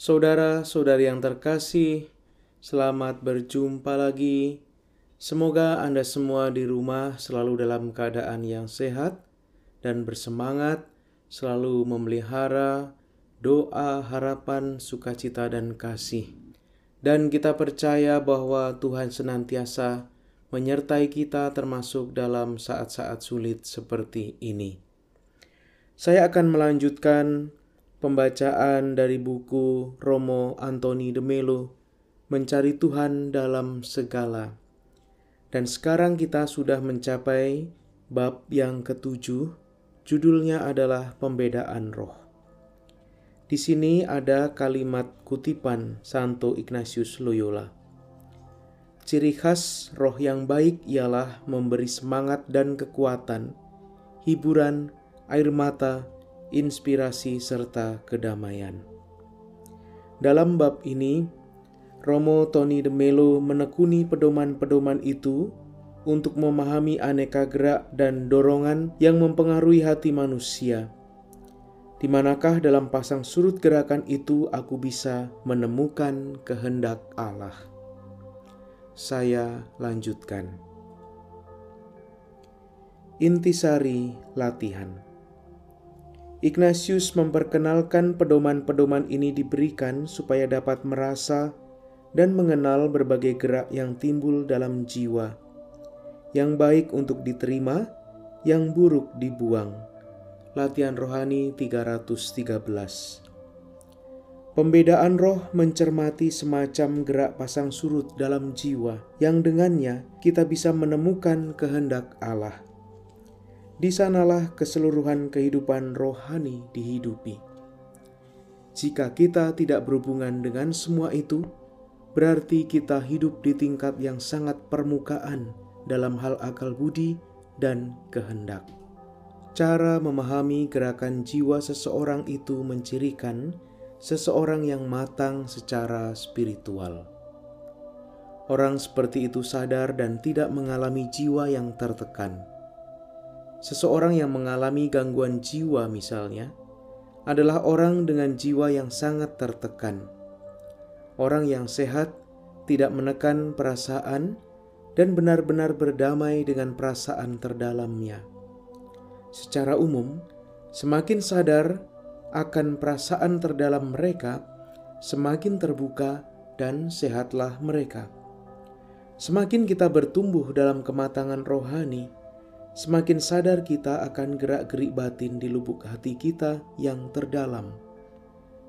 Saudara-saudari yang terkasih, selamat berjumpa lagi. Semoga Anda semua di rumah selalu dalam keadaan yang sehat dan bersemangat, selalu memelihara doa, harapan, sukacita, dan kasih. Dan kita percaya bahwa Tuhan senantiasa menyertai kita, termasuk dalam saat-saat sulit seperti ini. Saya akan melanjutkan pembacaan dari buku Romo Antoni de Melo, Mencari Tuhan dalam Segala. Dan sekarang kita sudah mencapai bab yang ketujuh, judulnya adalah Pembedaan Roh. Di sini ada kalimat kutipan Santo Ignatius Loyola. Ciri khas roh yang baik ialah memberi semangat dan kekuatan, hiburan, air mata, inspirasi, serta kedamaian. Dalam bab ini, Romo Tony de Melo menekuni pedoman-pedoman itu untuk memahami aneka gerak dan dorongan yang mempengaruhi hati manusia. Di manakah dalam pasang surut gerakan itu aku bisa menemukan kehendak Allah? Saya lanjutkan. Intisari latihan. Ignatius memperkenalkan pedoman-pedoman ini diberikan supaya dapat merasa dan mengenal berbagai gerak yang timbul dalam jiwa, yang baik untuk diterima, yang buruk dibuang. Latihan Rohani 313 Pembedaan roh mencermati semacam gerak pasang surut dalam jiwa yang dengannya kita bisa menemukan kehendak Allah. Di sanalah keseluruhan kehidupan rohani dihidupi. Jika kita tidak berhubungan dengan semua itu, berarti kita hidup di tingkat yang sangat permukaan dalam hal akal budi dan kehendak. Cara memahami gerakan jiwa seseorang itu mencirikan seseorang yang matang secara spiritual. Orang seperti itu sadar dan tidak mengalami jiwa yang tertekan Seseorang yang mengalami gangguan jiwa, misalnya, adalah orang dengan jiwa yang sangat tertekan. Orang yang sehat tidak menekan perasaan dan benar-benar berdamai dengan perasaan terdalamnya. Secara umum, semakin sadar akan perasaan terdalam mereka, semakin terbuka dan sehatlah mereka. Semakin kita bertumbuh dalam kematangan rohani, semakin sadar kita akan gerak-gerik batin di lubuk hati kita yang terdalam.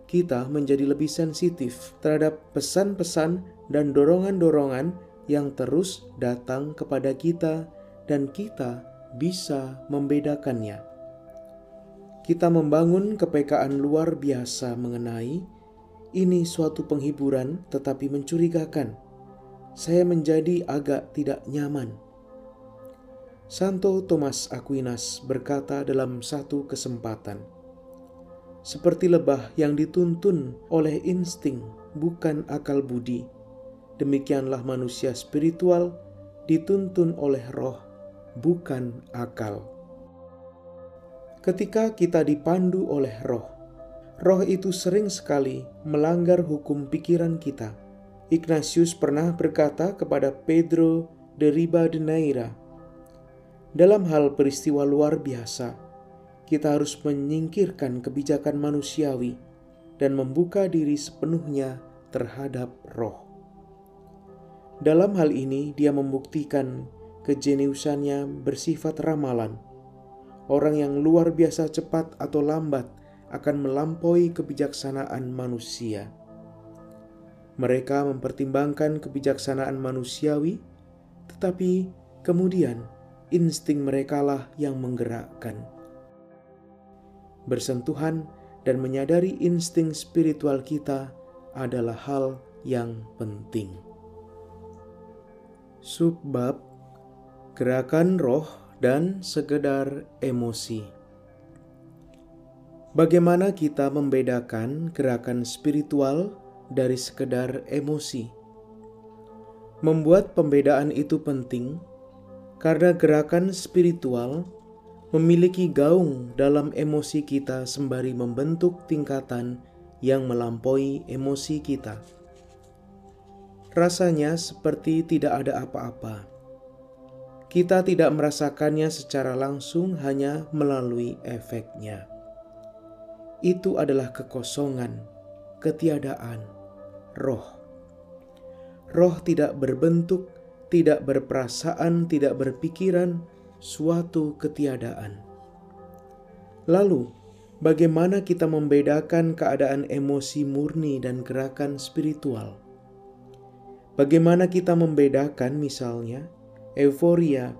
Kita menjadi lebih sensitif terhadap pesan-pesan dan dorongan-dorongan yang terus datang kepada kita, dan kita bisa membedakannya. Kita membangun kepekaan luar biasa mengenai ini suatu penghiburan, tetapi mencurigakan. Saya menjadi agak tidak nyaman Santo Thomas Aquinas berkata dalam satu kesempatan, "Seperti lebah yang dituntun oleh insting, bukan akal budi, demikianlah manusia spiritual dituntun oleh roh, bukan akal." Ketika kita dipandu oleh roh, roh itu sering sekali melanggar hukum pikiran kita. Ignatius pernah berkata kepada Pedro de Ribadeneira, dalam hal peristiwa luar biasa, kita harus menyingkirkan kebijakan manusiawi dan membuka diri sepenuhnya terhadap roh. Dalam hal ini, dia membuktikan kejeniusannya bersifat ramalan. Orang yang luar biasa cepat atau lambat akan melampaui kebijaksanaan manusia. Mereka mempertimbangkan kebijaksanaan manusiawi, tetapi kemudian insting merekalah yang menggerakkan. Bersentuhan dan menyadari insting spiritual kita adalah hal yang penting. Subbab Gerakan Roh dan Sekedar Emosi Bagaimana kita membedakan gerakan spiritual dari sekedar emosi? Membuat pembedaan itu penting karena gerakan spiritual memiliki gaung dalam emosi kita sembari membentuk tingkatan yang melampaui emosi kita. Rasanya seperti tidak ada apa-apa. Kita tidak merasakannya secara langsung, hanya melalui efeknya. Itu adalah kekosongan, ketiadaan, roh. Roh tidak berbentuk, tidak berperasaan, tidak berpikiran, suatu ketiadaan. Lalu, bagaimana kita membedakan keadaan emosi murni dan gerakan spiritual? Bagaimana kita membedakan, misalnya, euforia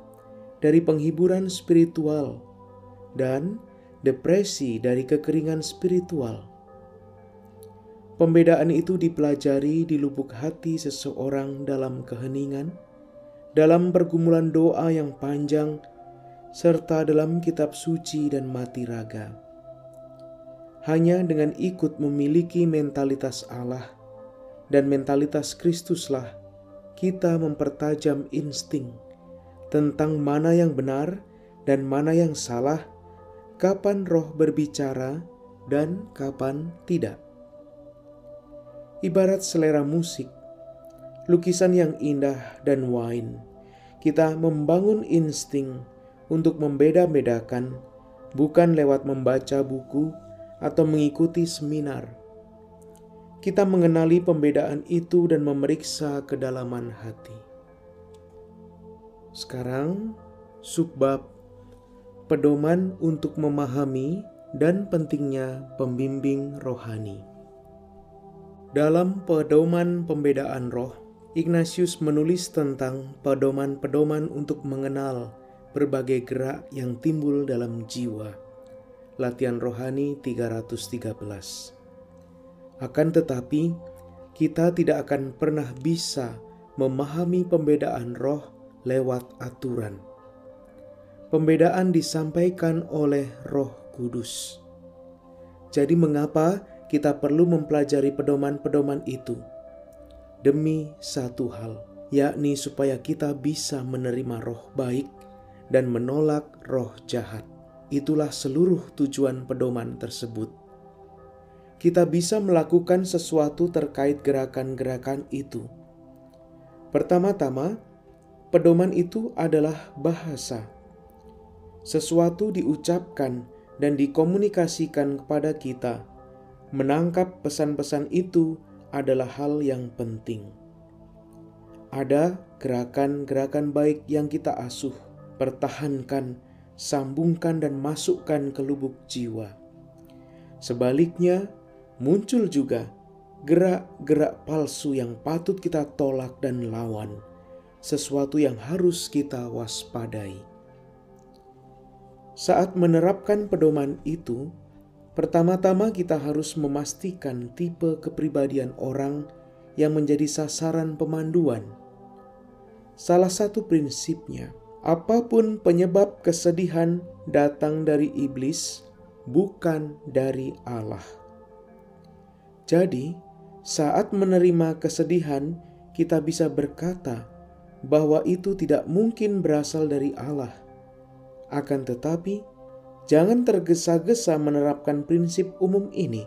dari penghiburan spiritual dan depresi dari kekeringan spiritual? Pembedaan itu dipelajari di lubuk hati seseorang dalam keheningan, dalam pergumulan doa yang panjang serta dalam kitab suci dan mati raga. Hanya dengan ikut memiliki mentalitas Allah dan mentalitas Kristuslah kita mempertajam insting tentang mana yang benar dan mana yang salah, kapan roh berbicara dan kapan tidak. Ibarat selera musik, lukisan yang indah dan wine, kita membangun insting untuk membeda-bedakan, bukan lewat membaca buku atau mengikuti seminar. Kita mengenali pembedaan itu dan memeriksa kedalaman hati. Sekarang, subbab pedoman untuk memahami dan pentingnya pembimbing rohani. Dalam pedoman pembedaan roh, Ignatius menulis tentang pedoman-pedoman untuk mengenal berbagai gerak yang timbul dalam jiwa. Latihan rohani 313. Akan tetapi, kita tidak akan pernah bisa memahami pembedaan roh lewat aturan. Pembedaan disampaikan oleh Roh Kudus. Jadi, mengapa kita perlu mempelajari pedoman-pedoman itu? Demi satu hal, yakni supaya kita bisa menerima roh baik dan menolak roh jahat. Itulah seluruh tujuan pedoman tersebut. Kita bisa melakukan sesuatu terkait gerakan-gerakan itu. Pertama-tama, pedoman itu adalah bahasa. Sesuatu diucapkan dan dikomunikasikan kepada kita. Menangkap pesan-pesan itu adalah hal yang penting. Ada gerakan-gerakan baik yang kita asuh pertahankan, sambungkan dan masukkan ke lubuk jiwa. Sebaliknya, muncul juga gerak-gerak palsu yang patut kita tolak dan lawan, sesuatu yang harus kita waspadai. Saat menerapkan pedoman itu, pertama-tama kita harus memastikan tipe kepribadian orang yang menjadi sasaran pemanduan. Salah satu prinsipnya Apa pun penyebab kesedihan datang dari iblis, bukan dari Allah. Jadi, saat menerima kesedihan, kita bisa berkata bahwa itu tidak mungkin berasal dari Allah. Akan tetapi, jangan tergesa-gesa menerapkan prinsip umum ini.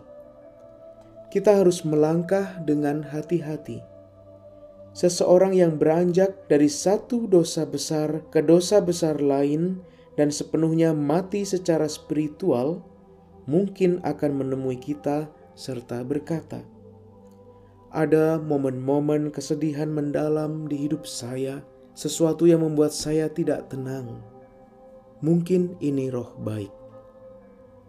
Kita harus melangkah dengan hati-hati seseorang yang beranjak dari satu dosa besar ke dosa besar lain dan sepenuhnya mati secara spiritual, mungkin akan menemui kita serta berkata, "Ada momen-momen kesedihan mendalam di hidup saya, sesuatu yang membuat saya tidak tenang. Mungkin ini roh baik."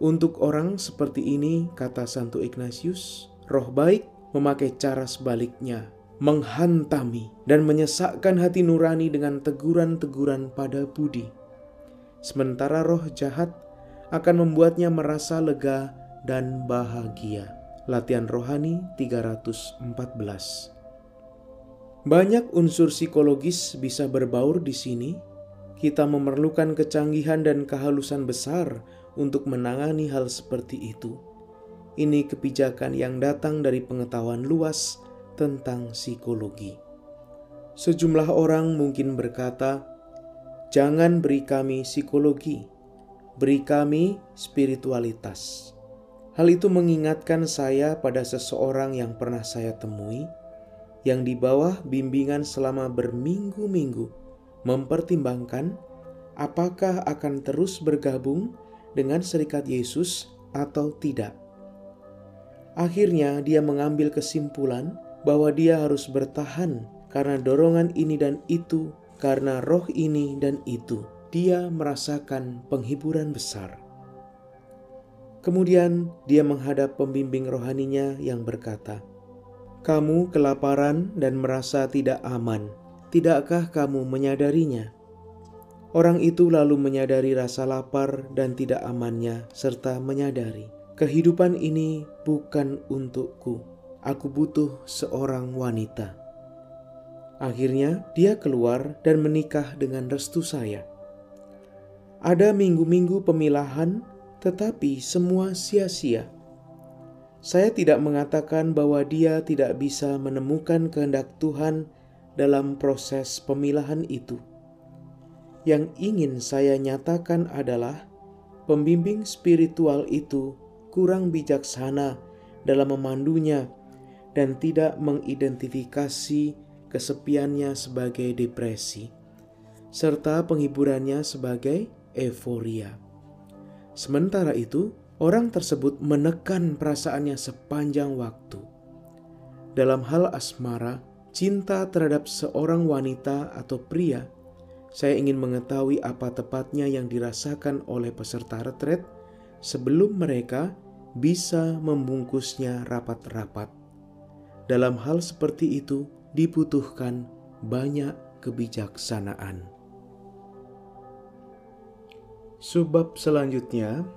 Untuk orang seperti ini, kata Santo Ignatius, roh baik memakai cara sebaliknya menghantami dan menyesakkan hati nurani dengan teguran-teguran pada budi. Sementara roh jahat akan membuatnya merasa lega dan bahagia. Latihan rohani 314 Banyak unsur psikologis bisa berbaur di sini. Kita memerlukan kecanggihan dan kehalusan besar untuk menangani hal seperti itu. Ini kebijakan yang datang dari pengetahuan luas tentang psikologi. Sejumlah orang mungkin berkata, "Jangan beri kami psikologi, beri kami spiritualitas." Hal itu mengingatkan saya pada seseorang yang pernah saya temui, yang di bawah bimbingan selama berminggu-minggu mempertimbangkan apakah akan terus bergabung dengan serikat Yesus atau tidak. Akhirnya, dia mengambil kesimpulan bahwa dia harus bertahan karena dorongan ini dan itu, karena roh ini dan itu. Dia merasakan penghiburan besar. Kemudian dia menghadap pembimbing rohaninya yang berkata, "Kamu kelaparan dan merasa tidak aman. Tidakkah kamu menyadarinya?" Orang itu lalu menyadari rasa lapar dan tidak amannya, serta menyadari kehidupan ini bukan untukku. Aku butuh seorang wanita. Akhirnya, dia keluar dan menikah dengan restu saya. Ada minggu-minggu pemilahan tetapi semua sia-sia. Saya tidak mengatakan bahwa dia tidak bisa menemukan kehendak Tuhan dalam proses pemilahan itu. Yang ingin saya nyatakan adalah pembimbing spiritual itu kurang bijaksana dalam memandunya dan tidak mengidentifikasi kesepiannya sebagai depresi, serta penghiburannya sebagai euforia. Sementara itu, orang tersebut menekan perasaannya sepanjang waktu. Dalam hal asmara, cinta terhadap seorang wanita atau pria, saya ingin mengetahui apa tepatnya yang dirasakan oleh peserta retret sebelum mereka bisa membungkusnya rapat-rapat. Dalam hal seperti itu, dibutuhkan banyak kebijaksanaan. Subbab selanjutnya,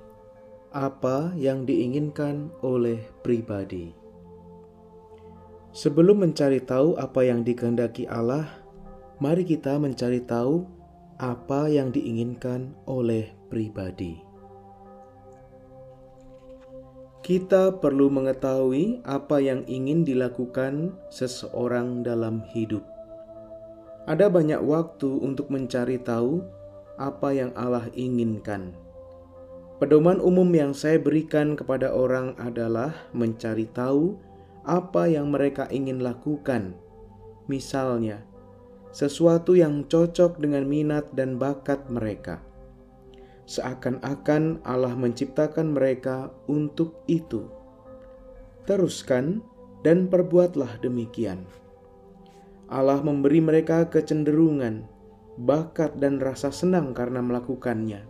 apa yang diinginkan oleh pribadi. Sebelum mencari tahu apa yang dikehendaki Allah, mari kita mencari tahu apa yang diinginkan oleh pribadi. Kita perlu mengetahui apa yang ingin dilakukan seseorang dalam hidup. Ada banyak waktu untuk mencari tahu apa yang Allah inginkan. Pedoman umum yang saya berikan kepada orang adalah mencari tahu apa yang mereka ingin lakukan. Misalnya, sesuatu yang cocok dengan minat dan bakat mereka. Seakan-akan Allah menciptakan mereka untuk itu. Teruskan dan perbuatlah demikian. Allah memberi mereka kecenderungan bakat, dan rasa senang karena melakukannya.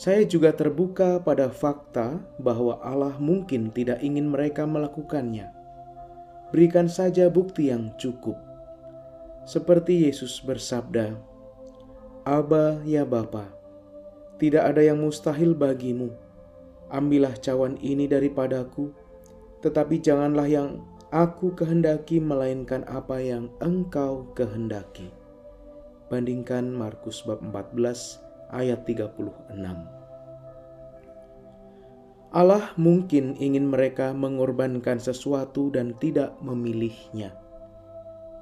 Saya juga terbuka pada fakta bahwa Allah mungkin tidak ingin mereka melakukannya. Berikan saja bukti yang cukup. Seperti Yesus bersabda, Aba ya Bapa, tidak ada yang mustahil bagimu. Ambillah cawan ini daripadaku, tetapi janganlah yang aku kehendaki melainkan apa yang engkau kehendaki. Bandingkan Markus bab 14 ayat 36. Allah mungkin ingin mereka mengorbankan sesuatu dan tidak memilihnya.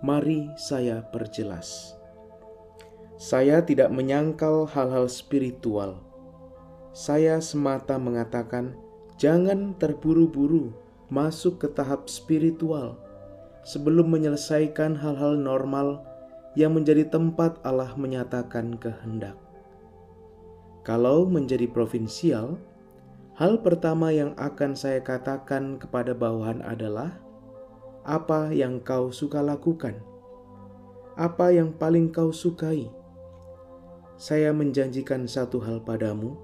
Mari saya perjelas. Saya tidak menyangkal hal-hal spiritual. Saya semata mengatakan, jangan terburu-buru masuk ke tahap spiritual sebelum menyelesaikan hal-hal normal yang menjadi tempat Allah menyatakan kehendak. Kalau menjadi provinsial, hal pertama yang akan saya katakan kepada bawahan adalah apa yang kau suka lakukan, apa yang paling kau sukai. Saya menjanjikan satu hal padamu,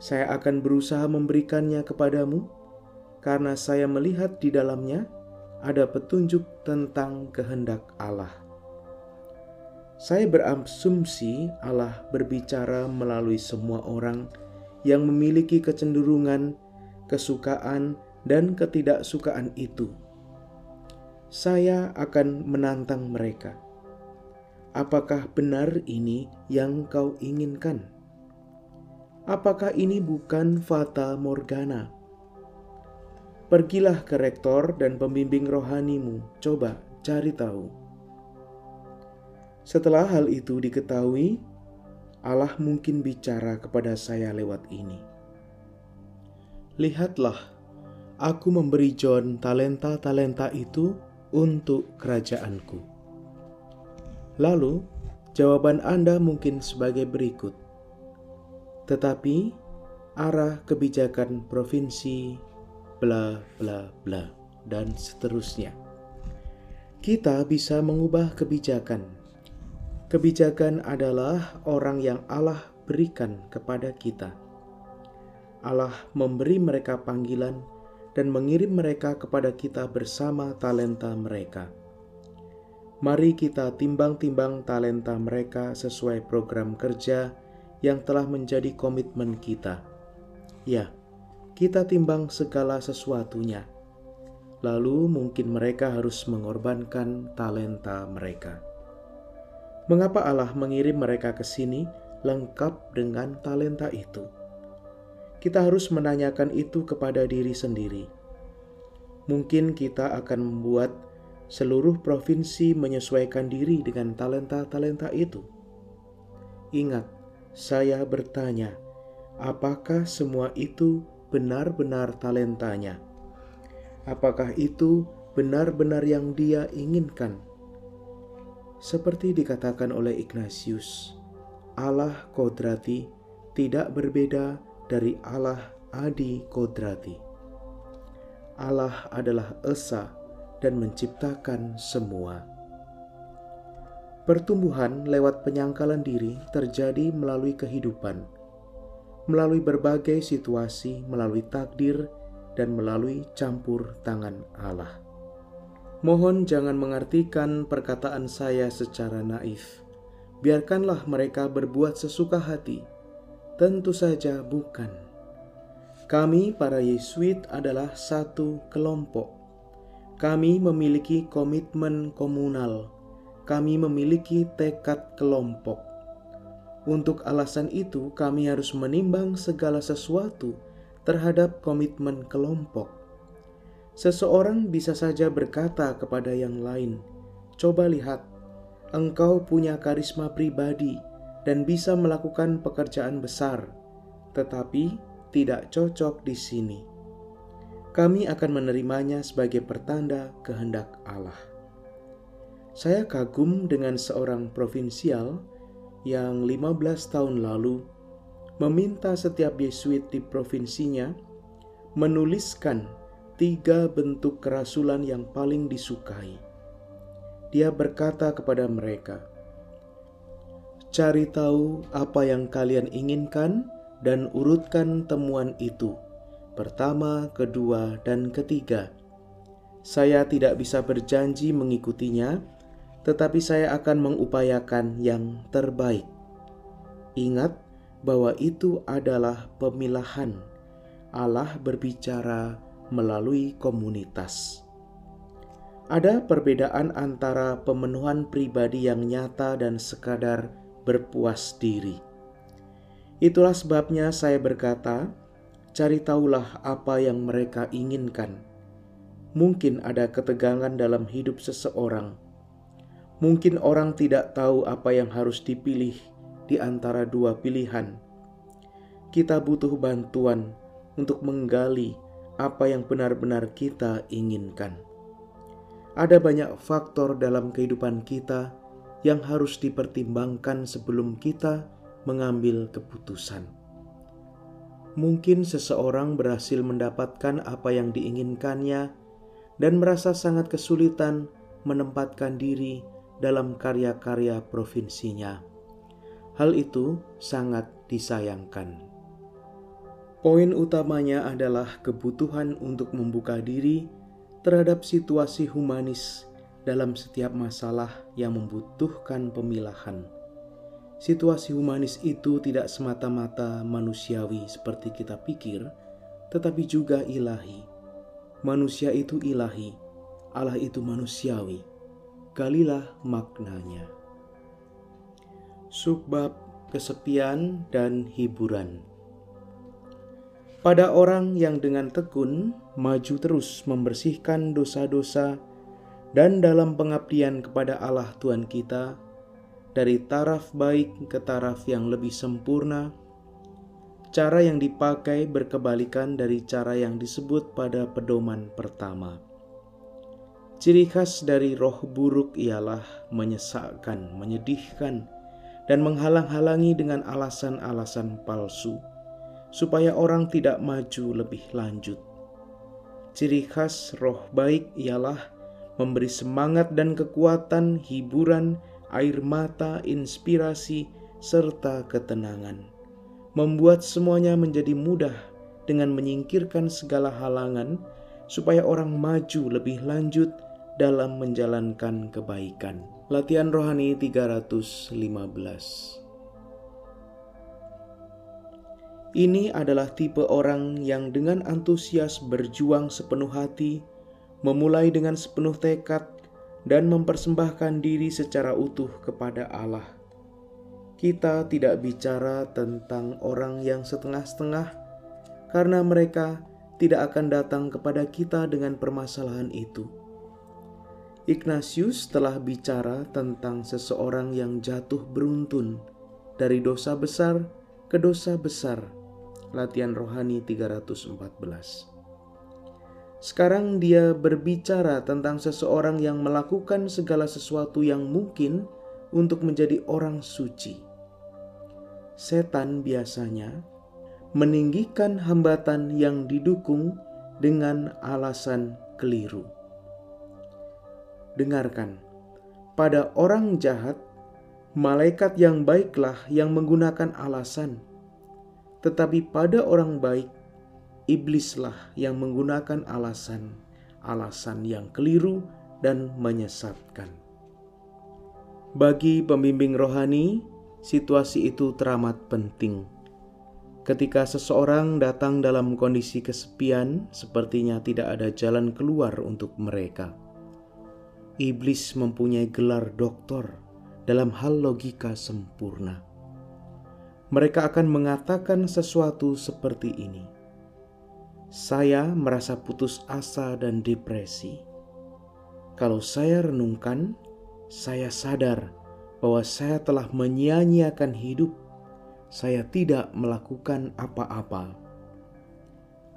saya akan berusaha memberikannya kepadamu, karena saya melihat di dalamnya ada petunjuk tentang kehendak Allah. Saya berasumsi Allah berbicara melalui semua orang yang memiliki kecenderungan, kesukaan, dan ketidaksukaan itu. Saya akan menantang mereka. Apakah benar ini yang kau inginkan? Apakah ini bukan fata morgana? Pergilah ke rektor dan pembimbing rohanimu, coba cari tahu. Setelah hal itu diketahui, Allah mungkin bicara kepada saya lewat ini. Lihatlah, aku memberi John talenta-talenta itu untuk kerajaanku. Lalu, jawaban Anda mungkin sebagai berikut. Tetapi, arah kebijakan provinsi, bla bla bla, dan seterusnya. Kita bisa mengubah kebijakan. Kebijakan adalah orang yang Allah berikan kepada kita. Allah memberi mereka panggilan dan mengirim mereka kepada kita bersama talenta mereka. Mari kita timbang-timbang talenta mereka sesuai program kerja yang telah menjadi komitmen kita. Ya, kita timbang segala sesuatunya. Lalu mungkin mereka harus mengorbankan talenta mereka. Mengapa Allah mengirim mereka ke sini lengkap dengan talenta itu? Kita harus menanyakan itu kepada diri sendiri. Mungkin kita akan membuat seluruh provinsi menyesuaikan diri dengan talenta-talenta itu. Ingat, saya bertanya, apakah semua itu benar-benar talentanya? Apakah itu benar-benar yang dia inginkan? Seperti dikatakan oleh Ignatius, Allah Kodrati tidak berbeda dari Allah Adi Kodrati. Allah adalah Esa dan menciptakan semua. Pertumbuhan lewat penyangkalan diri terjadi melalui kehidupan, melalui berbagai situasi, melalui takdir, dan melalui campur tangan Allah. Mohon jangan mengartikan perkataan saya secara naif. Biarkanlah mereka berbuat sesuka hati Tentu saja bukan. Kami para Yesuit adalah satu kelompok. Kami memiliki komitmen komunal. Kami memiliki tekad kelompok. Untuk alasan itu, kami harus menimbang segala sesuatu terhadap komitmen kelompok. Seseorang bisa saja berkata kepada yang lain, "Coba lihat, engkau punya karisma pribadi dan bisa melakukan pekerjaan besar, tetapi tidak cocok di sini. Kami akan menerimanya sebagai pertanda kehendak Allah. Saya kagum dengan seorang provinsial yang 15 tahun lalu meminta setiap Yesuit di provinsinya menuliskan tiga bentuk kerasulan yang paling disukai. Dia berkata kepada mereka, Cari tahu apa yang kalian inginkan dan urutkan temuan itu. Pertama, kedua, dan ketiga. Saya tidak bisa berjanji mengikutinya, tetapi saya akan mengupayakan yang terbaik. Ingat bahwa itu adalah pemilahan. Allah berbicara melalui komunitas. Ada perbedaan antara pemenuhan pribadi yang nyata dan sekadar berpuas diri. Itulah sebabnya saya berkata, cari tahulah apa yang mereka inginkan. Mungkin ada ketegangan dalam hidup seseorang. Mungkin orang tidak tahu apa yang harus dipilih di antara dua pilihan. Kita butuh bantuan untuk menggali apa yang benar-benar kita inginkan. Ada banyak faktor dalam kehidupan kita yang harus dipertimbangkan sebelum kita mengambil keputusan. Mungkin seseorang berhasil mendapatkan apa yang diinginkannya dan merasa sangat kesulitan menempatkan diri dalam karya-karya provinsinya. Hal itu sangat disayangkan. Poin utamanya adalah kebutuhan untuk membuka diri terhadap situasi humanis dalam setiap masalah yang membutuhkan pemilahan. Situasi humanis itu tidak semata-mata manusiawi seperti kita pikir, tetapi juga ilahi. Manusia itu ilahi, Allah itu manusiawi. Galilah maknanya. Subbab kesepian dan hiburan. Pada orang yang dengan tekun maju terus membersihkan dosa-dosa dan dalam pengabdian kepada Allah Tuhan kita, dari taraf baik ke taraf yang lebih sempurna, cara yang dipakai berkebalikan dari cara yang disebut pada pedoman pertama. Ciri khas dari roh buruk ialah menyesakkan, menyedihkan, dan menghalang-halangi dengan alasan-alasan palsu, supaya orang tidak maju lebih lanjut. Ciri khas roh baik ialah memberi semangat dan kekuatan, hiburan, air mata, inspirasi, serta ketenangan. Membuat semuanya menjadi mudah dengan menyingkirkan segala halangan, supaya orang maju lebih lanjut dalam menjalankan kebaikan. Latihan rohani 315 Ini adalah tipe orang yang dengan antusias berjuang sepenuh hati memulai dengan sepenuh tekad dan mempersembahkan diri secara utuh kepada Allah. Kita tidak bicara tentang orang yang setengah-setengah, karena mereka tidak akan datang kepada kita dengan permasalahan itu. Ignatius telah bicara tentang seseorang yang jatuh beruntun dari dosa besar ke dosa besar. Latihan rohani 314. Sekarang dia berbicara tentang seseorang yang melakukan segala sesuatu yang mungkin untuk menjadi orang suci. Setan biasanya meninggikan hambatan yang didukung dengan alasan keliru. Dengarkan, pada orang jahat, malaikat yang baiklah yang menggunakan alasan, tetapi pada orang baik, iblislah yang menggunakan alasan, alasan yang keliru dan menyesatkan. Bagi pembimbing rohani, situasi itu teramat penting. Ketika seseorang datang dalam kondisi kesepian, sepertinya tidak ada jalan keluar untuk mereka. Iblis mempunyai gelar doktor dalam hal logika sempurna. Mereka akan mengatakan sesuatu seperti ini saya merasa putus asa dan depresi. Kalau saya renungkan, saya sadar bahwa saya telah menyia-nyiakan hidup. Saya tidak melakukan apa-apa.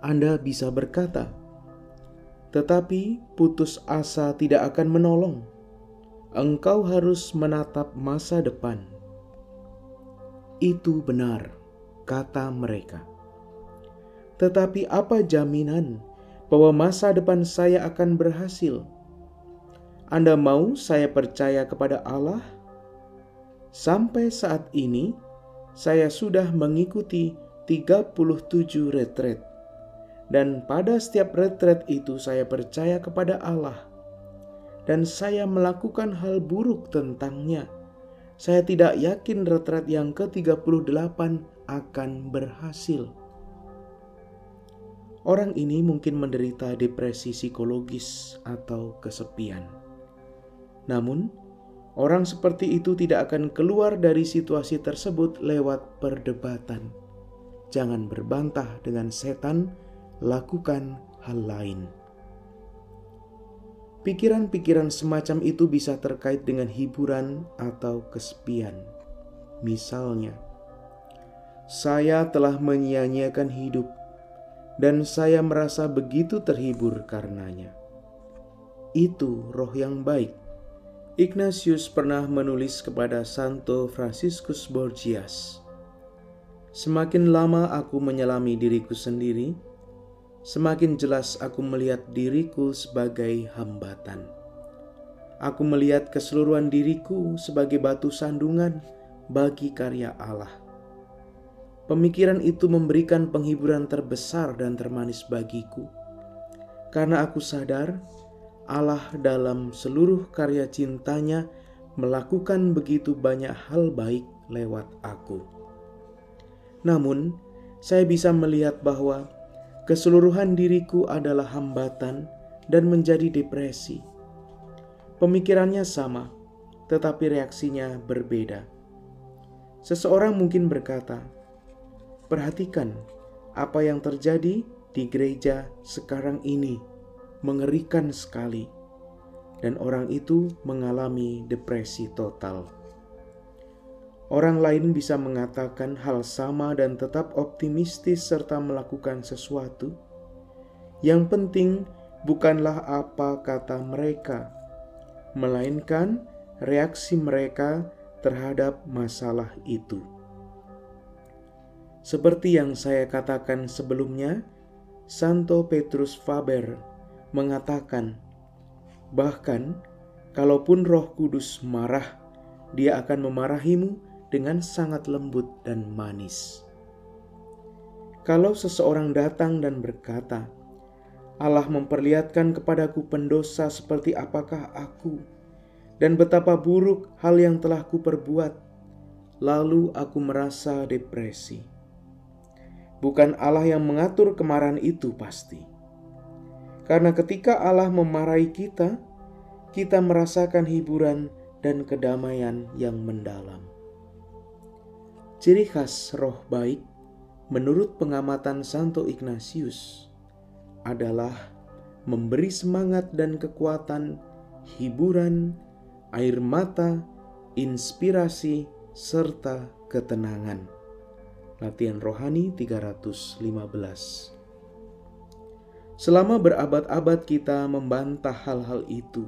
Anda bisa berkata, tetapi putus asa tidak akan menolong. Engkau harus menatap masa depan. Itu benar, kata mereka. Tetapi apa jaminan bahwa masa depan saya akan berhasil? Anda mau saya percaya kepada Allah? Sampai saat ini, saya sudah mengikuti 37 retret. Dan pada setiap retret itu saya percaya kepada Allah. Dan saya melakukan hal buruk tentangnya. Saya tidak yakin retret yang ke-38 akan berhasil. Orang ini mungkin menderita depresi psikologis atau kesepian. Namun, orang seperti itu tidak akan keluar dari situasi tersebut lewat perdebatan. Jangan berbantah dengan setan, lakukan hal lain. Pikiran-pikiran semacam itu bisa terkait dengan hiburan atau kesepian. Misalnya, saya telah menyia-nyiakan hidup dan saya merasa begitu terhibur karenanya. Itu roh yang baik. Ignatius pernah menulis kepada Santo Franciscus Borgias, "Semakin lama aku menyelami diriku sendiri, semakin jelas aku melihat diriku sebagai hambatan. Aku melihat keseluruhan diriku sebagai batu sandungan bagi karya Allah. Pemikiran itu memberikan penghiburan terbesar dan termanis bagiku, karena aku sadar Allah dalam seluruh karya cintanya melakukan begitu banyak hal baik lewat aku. Namun, saya bisa melihat bahwa keseluruhan diriku adalah hambatan dan menjadi depresi. Pemikirannya sama, tetapi reaksinya berbeda. Seseorang mungkin berkata, Perhatikan apa yang terjadi di gereja sekarang ini, mengerikan sekali, dan orang itu mengalami depresi total. Orang lain bisa mengatakan hal sama dan tetap optimistis serta melakukan sesuatu. Yang penting bukanlah apa kata mereka, melainkan reaksi mereka terhadap masalah itu. Seperti yang saya katakan sebelumnya, Santo Petrus Faber mengatakan, bahkan kalaupun Roh Kudus marah, Dia akan memarahimu dengan sangat lembut dan manis. Kalau seseorang datang dan berkata, "Allah memperlihatkan kepadaku pendosa seperti apakah aku, dan betapa buruk hal yang telah kuperbuat," lalu aku merasa depresi bukan Allah yang mengatur kemarahan itu pasti. Karena ketika Allah memarahi kita, kita merasakan hiburan dan kedamaian yang mendalam. Ciri khas roh baik menurut pengamatan Santo Ignatius adalah memberi semangat dan kekuatan, hiburan, air mata, inspirasi, serta ketenangan. Latihan Rohani 315 Selama berabad-abad kita membantah hal-hal itu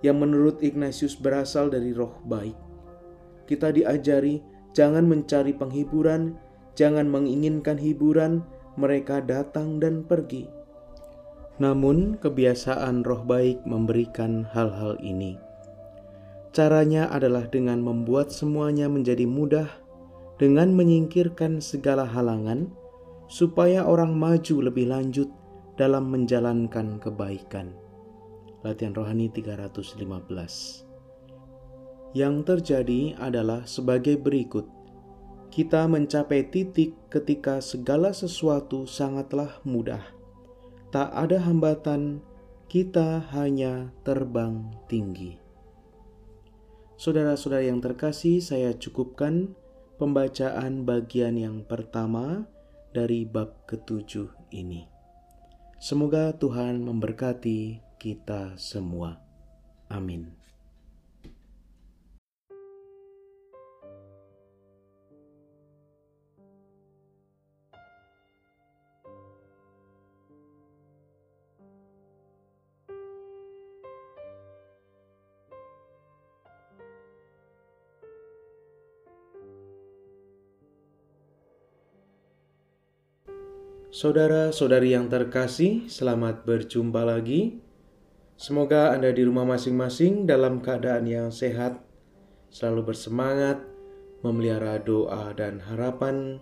yang menurut Ignatius berasal dari roh baik. Kita diajari jangan mencari penghiburan, jangan menginginkan hiburan, mereka datang dan pergi. Namun kebiasaan roh baik memberikan hal-hal ini. Caranya adalah dengan membuat semuanya menjadi mudah dengan menyingkirkan segala halangan, supaya orang maju lebih lanjut dalam menjalankan kebaikan. Latihan Rohani 315 Yang terjadi adalah sebagai berikut. Kita mencapai titik ketika segala sesuatu sangatlah mudah. Tak ada hambatan, kita hanya terbang tinggi. Saudara-saudara yang terkasih, saya cukupkan pembacaan bagian yang pertama dari bab ketujuh ini. Semoga Tuhan memberkati kita semua. Amin. Saudara-saudari yang terkasih, selamat berjumpa lagi. Semoga Anda di rumah masing-masing dalam keadaan yang sehat, selalu bersemangat, memelihara doa dan harapan,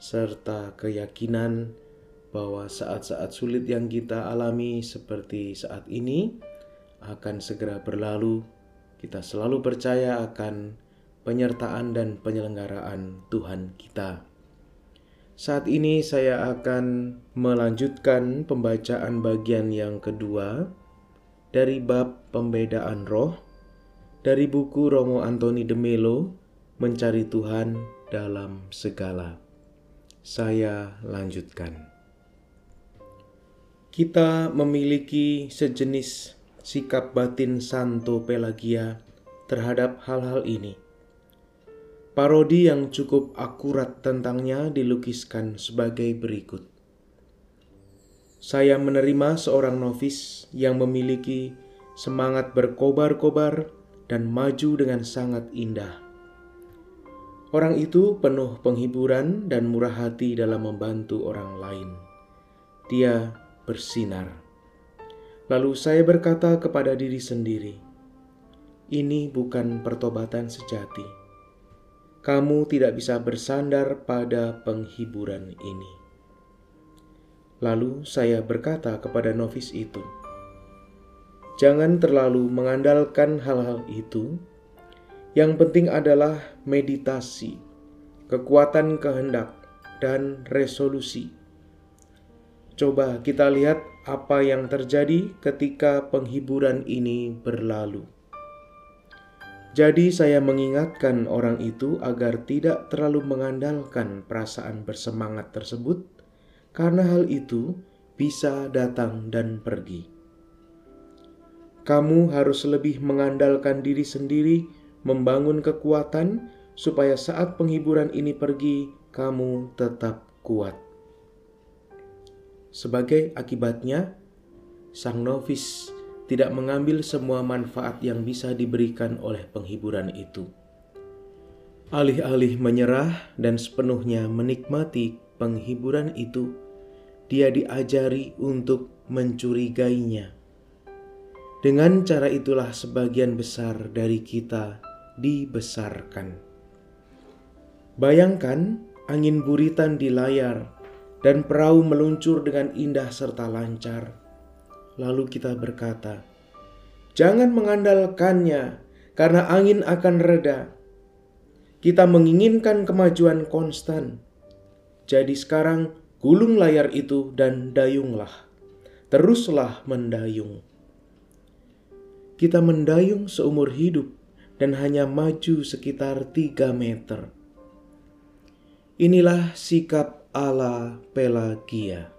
serta keyakinan bahwa saat-saat sulit yang kita alami seperti saat ini akan segera berlalu. Kita selalu percaya akan penyertaan dan penyelenggaraan Tuhan kita. Saat ini saya akan melanjutkan pembacaan bagian yang kedua dari bab pembedaan roh dari buku Romo Antoni de Melo Mencari Tuhan dalam Segala. Saya lanjutkan. Kita memiliki sejenis sikap batin Santo Pelagia terhadap hal-hal ini Parodi yang cukup akurat tentangnya dilukiskan sebagai berikut. Saya menerima seorang novis yang memiliki semangat berkobar-kobar dan maju dengan sangat indah. Orang itu penuh penghiburan dan murah hati dalam membantu orang lain. Dia bersinar. Lalu saya berkata kepada diri sendiri, "Ini bukan pertobatan sejati." Kamu tidak bisa bersandar pada penghiburan ini. Lalu saya berkata kepada novis itu, "Jangan terlalu mengandalkan hal-hal itu. Yang penting adalah meditasi, kekuatan kehendak, dan resolusi. Coba kita lihat apa yang terjadi ketika penghiburan ini berlalu." Jadi, saya mengingatkan orang itu agar tidak terlalu mengandalkan perasaan bersemangat tersebut, karena hal itu bisa datang dan pergi. Kamu harus lebih mengandalkan diri sendiri, membangun kekuatan supaya saat penghiburan ini pergi, kamu tetap kuat. Sebagai akibatnya, sang novis tidak mengambil semua manfaat yang bisa diberikan oleh penghiburan itu. Alih-alih menyerah dan sepenuhnya menikmati penghiburan itu, dia diajari untuk mencurigainya. Dengan cara itulah sebagian besar dari kita dibesarkan. Bayangkan angin buritan di layar dan perahu meluncur dengan indah serta lancar. Lalu kita berkata, "Jangan mengandalkannya, karena angin akan reda." Kita menginginkan kemajuan konstan. Jadi sekarang gulung layar itu dan dayunglah. Teruslah mendayung. Kita mendayung seumur hidup dan hanya maju sekitar tiga meter. Inilah sikap ala Pelagia.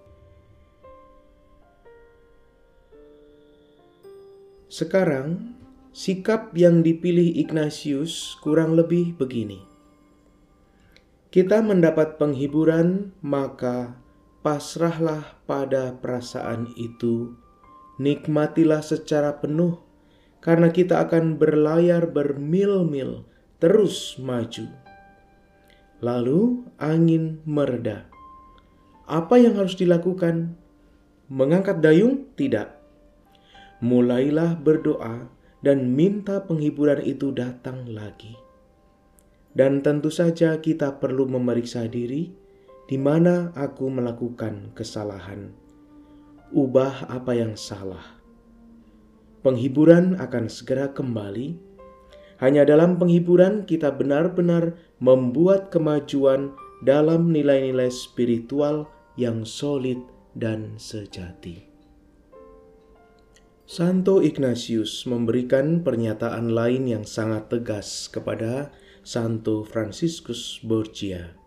Sekarang, sikap yang dipilih Ignatius kurang lebih begini. Kita mendapat penghiburan, maka pasrahlah pada perasaan itu, nikmatilah secara penuh, karena kita akan berlayar bermil-mil terus maju. Lalu angin mereda. Apa yang harus dilakukan? Mengangkat dayung? Tidak. Mulailah berdoa dan minta penghiburan itu datang lagi. Dan tentu saja kita perlu memeriksa diri di mana aku melakukan kesalahan. Ubah apa yang salah. Penghiburan akan segera kembali hanya dalam penghiburan kita benar-benar membuat kemajuan dalam nilai-nilai spiritual yang solid dan sejati. Santo Ignatius memberikan pernyataan lain yang sangat tegas kepada Santo Franciscus Borgia.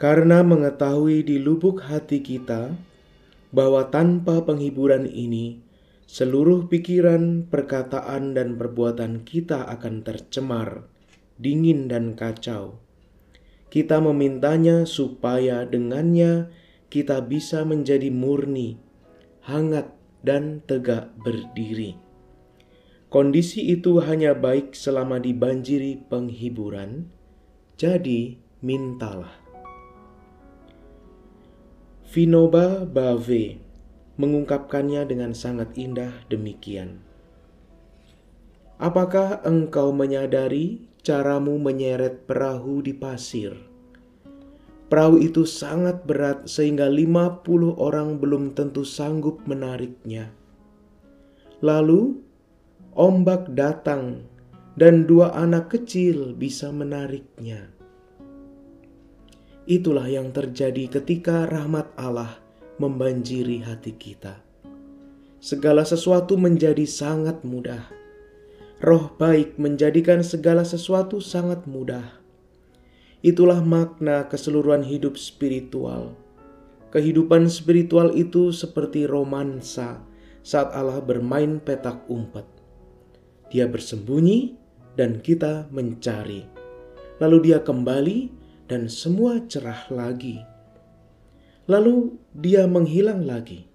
Karena mengetahui di lubuk hati kita bahwa tanpa penghiburan ini, seluruh pikiran, perkataan, dan perbuatan kita akan tercemar, dingin, dan kacau. Kita memintanya supaya dengannya kita bisa menjadi murni, hangat, dan tegak berdiri. Kondisi itu hanya baik selama dibanjiri penghiburan, jadi mintalah. Vinoba Bave mengungkapkannya dengan sangat indah demikian. Apakah engkau menyadari caramu menyeret perahu di pasir? Perahu itu sangat berat sehingga 50 orang belum tentu sanggup menariknya. Lalu ombak datang dan dua anak kecil bisa menariknya. Itulah yang terjadi ketika rahmat Allah membanjiri hati kita. Segala sesuatu menjadi sangat mudah. Roh baik menjadikan segala sesuatu sangat mudah. Itulah makna keseluruhan hidup spiritual. Kehidupan spiritual itu seperti romansa saat Allah bermain petak umpet. Dia bersembunyi dan kita mencari. Lalu dia kembali dan semua cerah lagi lalu dia menghilang lagi.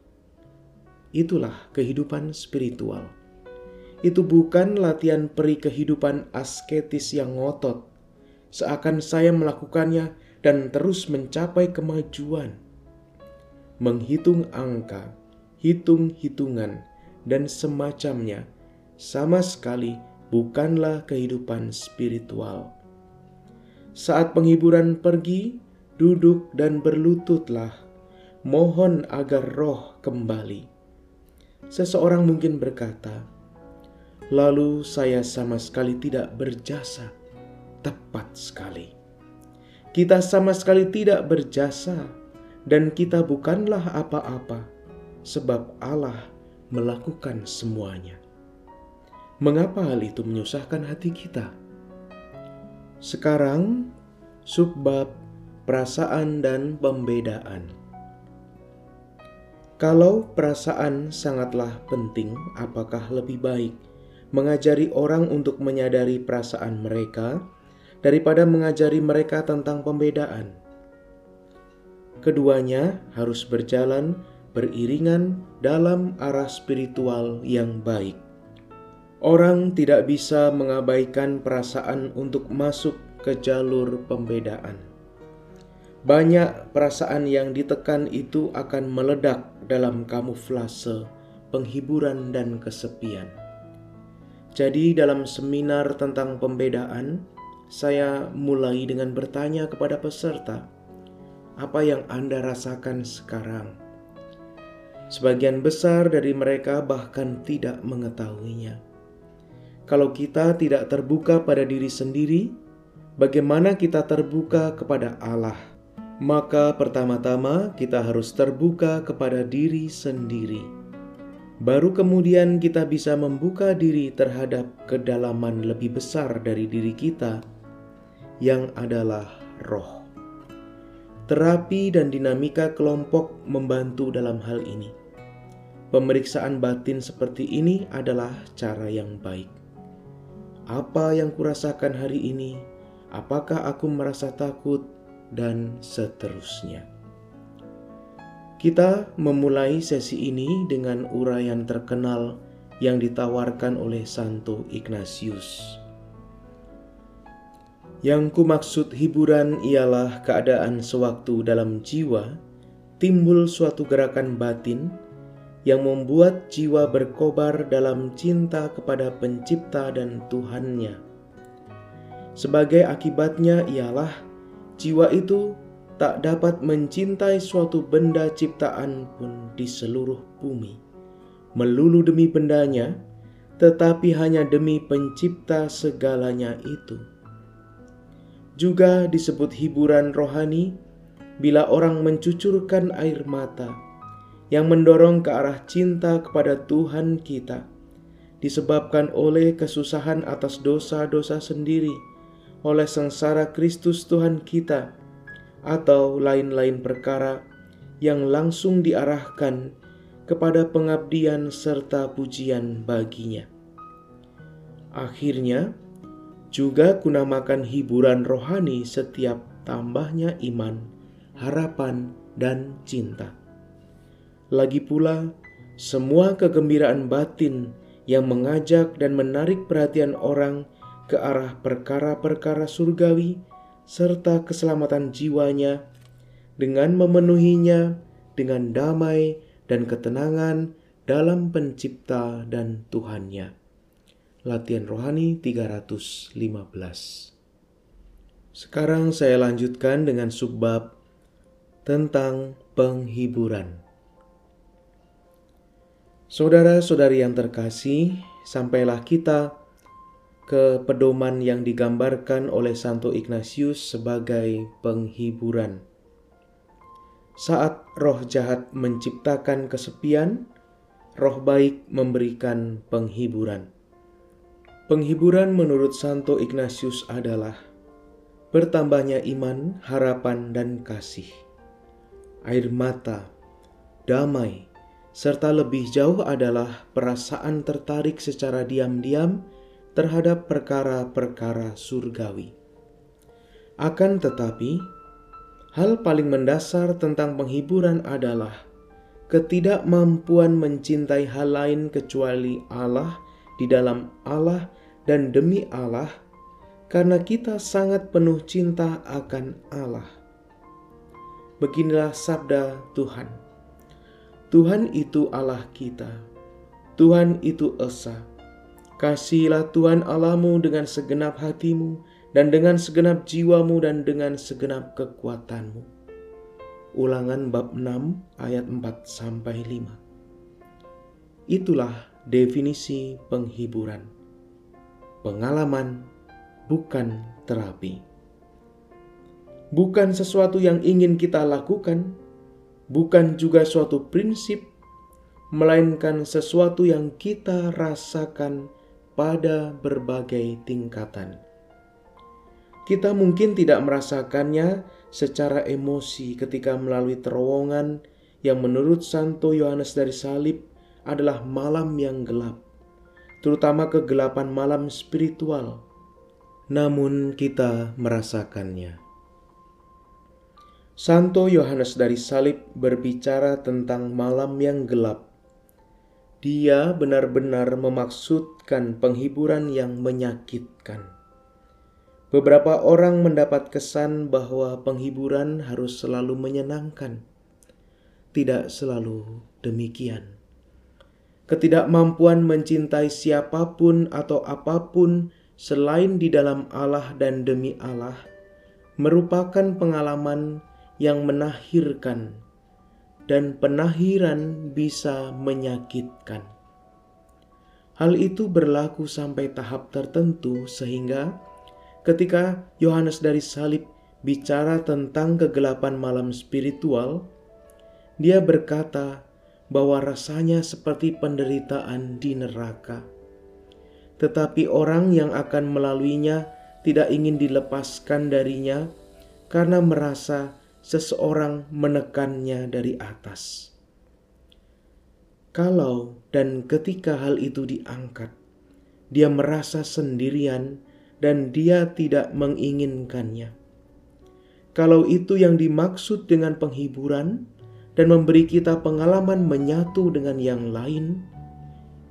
Itulah kehidupan spiritual. Itu bukan latihan peri kehidupan asketis yang ngotot, seakan saya melakukannya dan terus mencapai kemajuan. Menghitung angka, hitung-hitungan, dan semacamnya sama sekali bukanlah kehidupan spiritual. Saat penghiburan pergi, duduk dan berlututlah, mohon agar roh kembali. Seseorang mungkin berkata, "Lalu saya sama sekali tidak berjasa." Tepat sekali, kita sama sekali tidak berjasa, dan kita bukanlah apa-apa, sebab Allah melakukan semuanya. Mengapa hal itu menyusahkan hati kita? Sekarang, subbab perasaan dan pembedaan. Kalau perasaan sangatlah penting, apakah lebih baik mengajari orang untuk menyadari perasaan mereka daripada mengajari mereka tentang pembedaan. Keduanya harus berjalan beriringan dalam arah spiritual yang baik. Orang tidak bisa mengabaikan perasaan untuk masuk ke jalur pembedaan. Banyak perasaan yang ditekan itu akan meledak dalam kamuflase, penghiburan, dan kesepian. Jadi, dalam seminar tentang pembedaan, saya mulai dengan bertanya kepada peserta, "Apa yang Anda rasakan sekarang?" Sebagian besar dari mereka bahkan tidak mengetahuinya. Kalau kita tidak terbuka pada diri sendiri, bagaimana kita terbuka kepada Allah? Maka pertama-tama kita harus terbuka kepada diri sendiri. Baru kemudian kita bisa membuka diri terhadap kedalaman lebih besar dari diri kita, yang adalah roh. Terapi dan dinamika kelompok membantu dalam hal ini. Pemeriksaan batin seperti ini adalah cara yang baik. Apa yang kurasakan hari ini? Apakah aku merasa takut? Dan seterusnya. Kita memulai sesi ini dengan uraian terkenal yang ditawarkan oleh Santo Ignatius. Yang kumaksud hiburan ialah keadaan sewaktu dalam jiwa timbul suatu gerakan batin yang membuat jiwa berkobar dalam cinta kepada Pencipta dan Tuhannya. Sebagai akibatnya ialah jiwa itu tak dapat mencintai suatu benda ciptaan pun di seluruh bumi, melulu demi bendanya, tetapi hanya demi Pencipta segalanya itu juga disebut hiburan rohani bila orang mencucurkan air mata yang mendorong ke arah cinta kepada Tuhan kita, disebabkan oleh kesusahan atas dosa-dosa sendiri, oleh sengsara Kristus Tuhan kita, atau lain-lain perkara yang langsung diarahkan kepada pengabdian serta pujian baginya. Akhirnya, juga kunamakan hiburan rohani setiap tambahnya iman, harapan, dan cinta. Lagi pula, semua kegembiraan batin yang mengajak dan menarik perhatian orang ke arah perkara-perkara surgawi serta keselamatan jiwanya dengan memenuhinya dengan damai dan ketenangan dalam pencipta dan Tuhannya. Latihan Rohani 315 Sekarang saya lanjutkan dengan subbab tentang penghiburan. Saudara-saudari yang terkasih, sampailah kita ke pedoman yang digambarkan oleh Santo Ignatius sebagai penghiburan. Saat roh jahat menciptakan kesepian, roh baik memberikan penghiburan. Penghiburan menurut Santo Ignatius adalah bertambahnya iman, harapan, dan kasih, air mata, damai, serta lebih jauh adalah perasaan tertarik secara diam-diam terhadap perkara-perkara surgawi. Akan tetapi, hal paling mendasar tentang penghiburan adalah ketidakmampuan mencintai hal lain kecuali Allah di dalam Allah dan demi Allah, karena kita sangat penuh cinta akan Allah. Beginilah sabda Tuhan. Tuhan itu Allah kita. Tuhan itu Esa. Kasihilah Tuhan Allahmu dengan segenap hatimu dan dengan segenap jiwamu dan dengan segenap kekuatanmu. Ulangan bab 6 ayat 4 sampai 5. Itulah definisi penghiburan. Pengalaman bukan terapi. Bukan sesuatu yang ingin kita lakukan, bukan juga suatu prinsip, melainkan sesuatu yang kita rasakan pada berbagai tingkatan. Kita mungkin tidak merasakannya secara emosi ketika melalui terowongan yang menurut Santo Yohanes dari Salib adalah malam yang gelap, terutama kegelapan malam spiritual. namun kita merasakannya. Santo Yohanes dari Salib berbicara tentang malam yang gelap. Dia benar-benar memaksudkan penghiburan yang menyakitkan. Beberapa orang mendapat kesan bahwa penghiburan harus selalu menyenangkan. Tidak selalu demikian. Ketidakmampuan mencintai siapa pun atau apa pun selain di dalam Allah dan demi Allah merupakan pengalaman yang menahirkan, dan penahiran bisa menyakitkan. Hal itu berlaku sampai tahap tertentu, sehingga ketika Yohanes dari Salib bicara tentang kegelapan malam spiritual, dia berkata bahwa rasanya seperti penderitaan di neraka. Tetapi orang yang akan melaluinya tidak ingin dilepaskan darinya karena merasa seseorang menekannya dari atas. Kalau dan ketika hal itu diangkat, dia merasa sendirian dan dia tidak menginginkannya. Kalau itu yang dimaksud dengan penghiburan, dan memberi kita pengalaman menyatu dengan yang lain,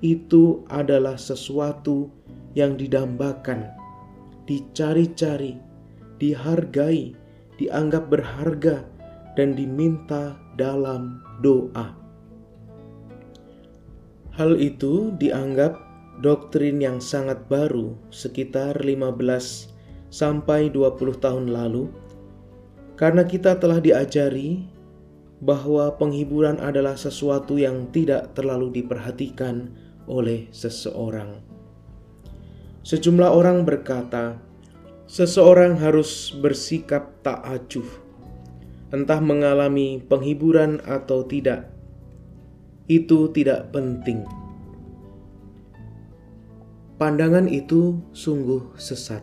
itu adalah sesuatu yang didambakan, dicari-cari, dihargai, dianggap berharga, dan diminta dalam doa. Hal itu dianggap doktrin yang sangat baru sekitar 15 sampai 20 tahun lalu karena kita telah diajari bahwa penghiburan adalah sesuatu yang tidak terlalu diperhatikan oleh seseorang. Sejumlah orang berkata, seseorang harus bersikap tak acuh, entah mengalami penghiburan atau tidak. Itu tidak penting. Pandangan itu sungguh sesat.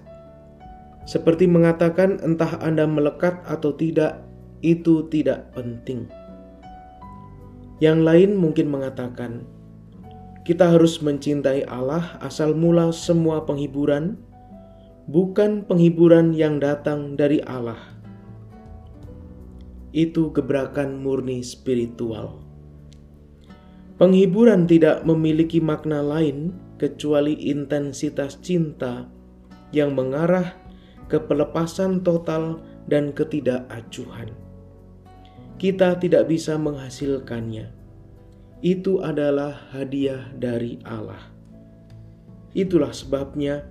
Seperti mengatakan, entah Anda melekat atau tidak, itu tidak penting. Yang lain mungkin mengatakan, kita harus mencintai Allah asal mula semua penghiburan, bukan penghiburan yang datang dari Allah. Itu gebrakan murni spiritual. Penghiburan tidak memiliki makna lain kecuali intensitas cinta yang mengarah ke pelepasan total dan ketidakacuhan kita tidak bisa menghasilkannya. Itu adalah hadiah dari Allah. Itulah sebabnya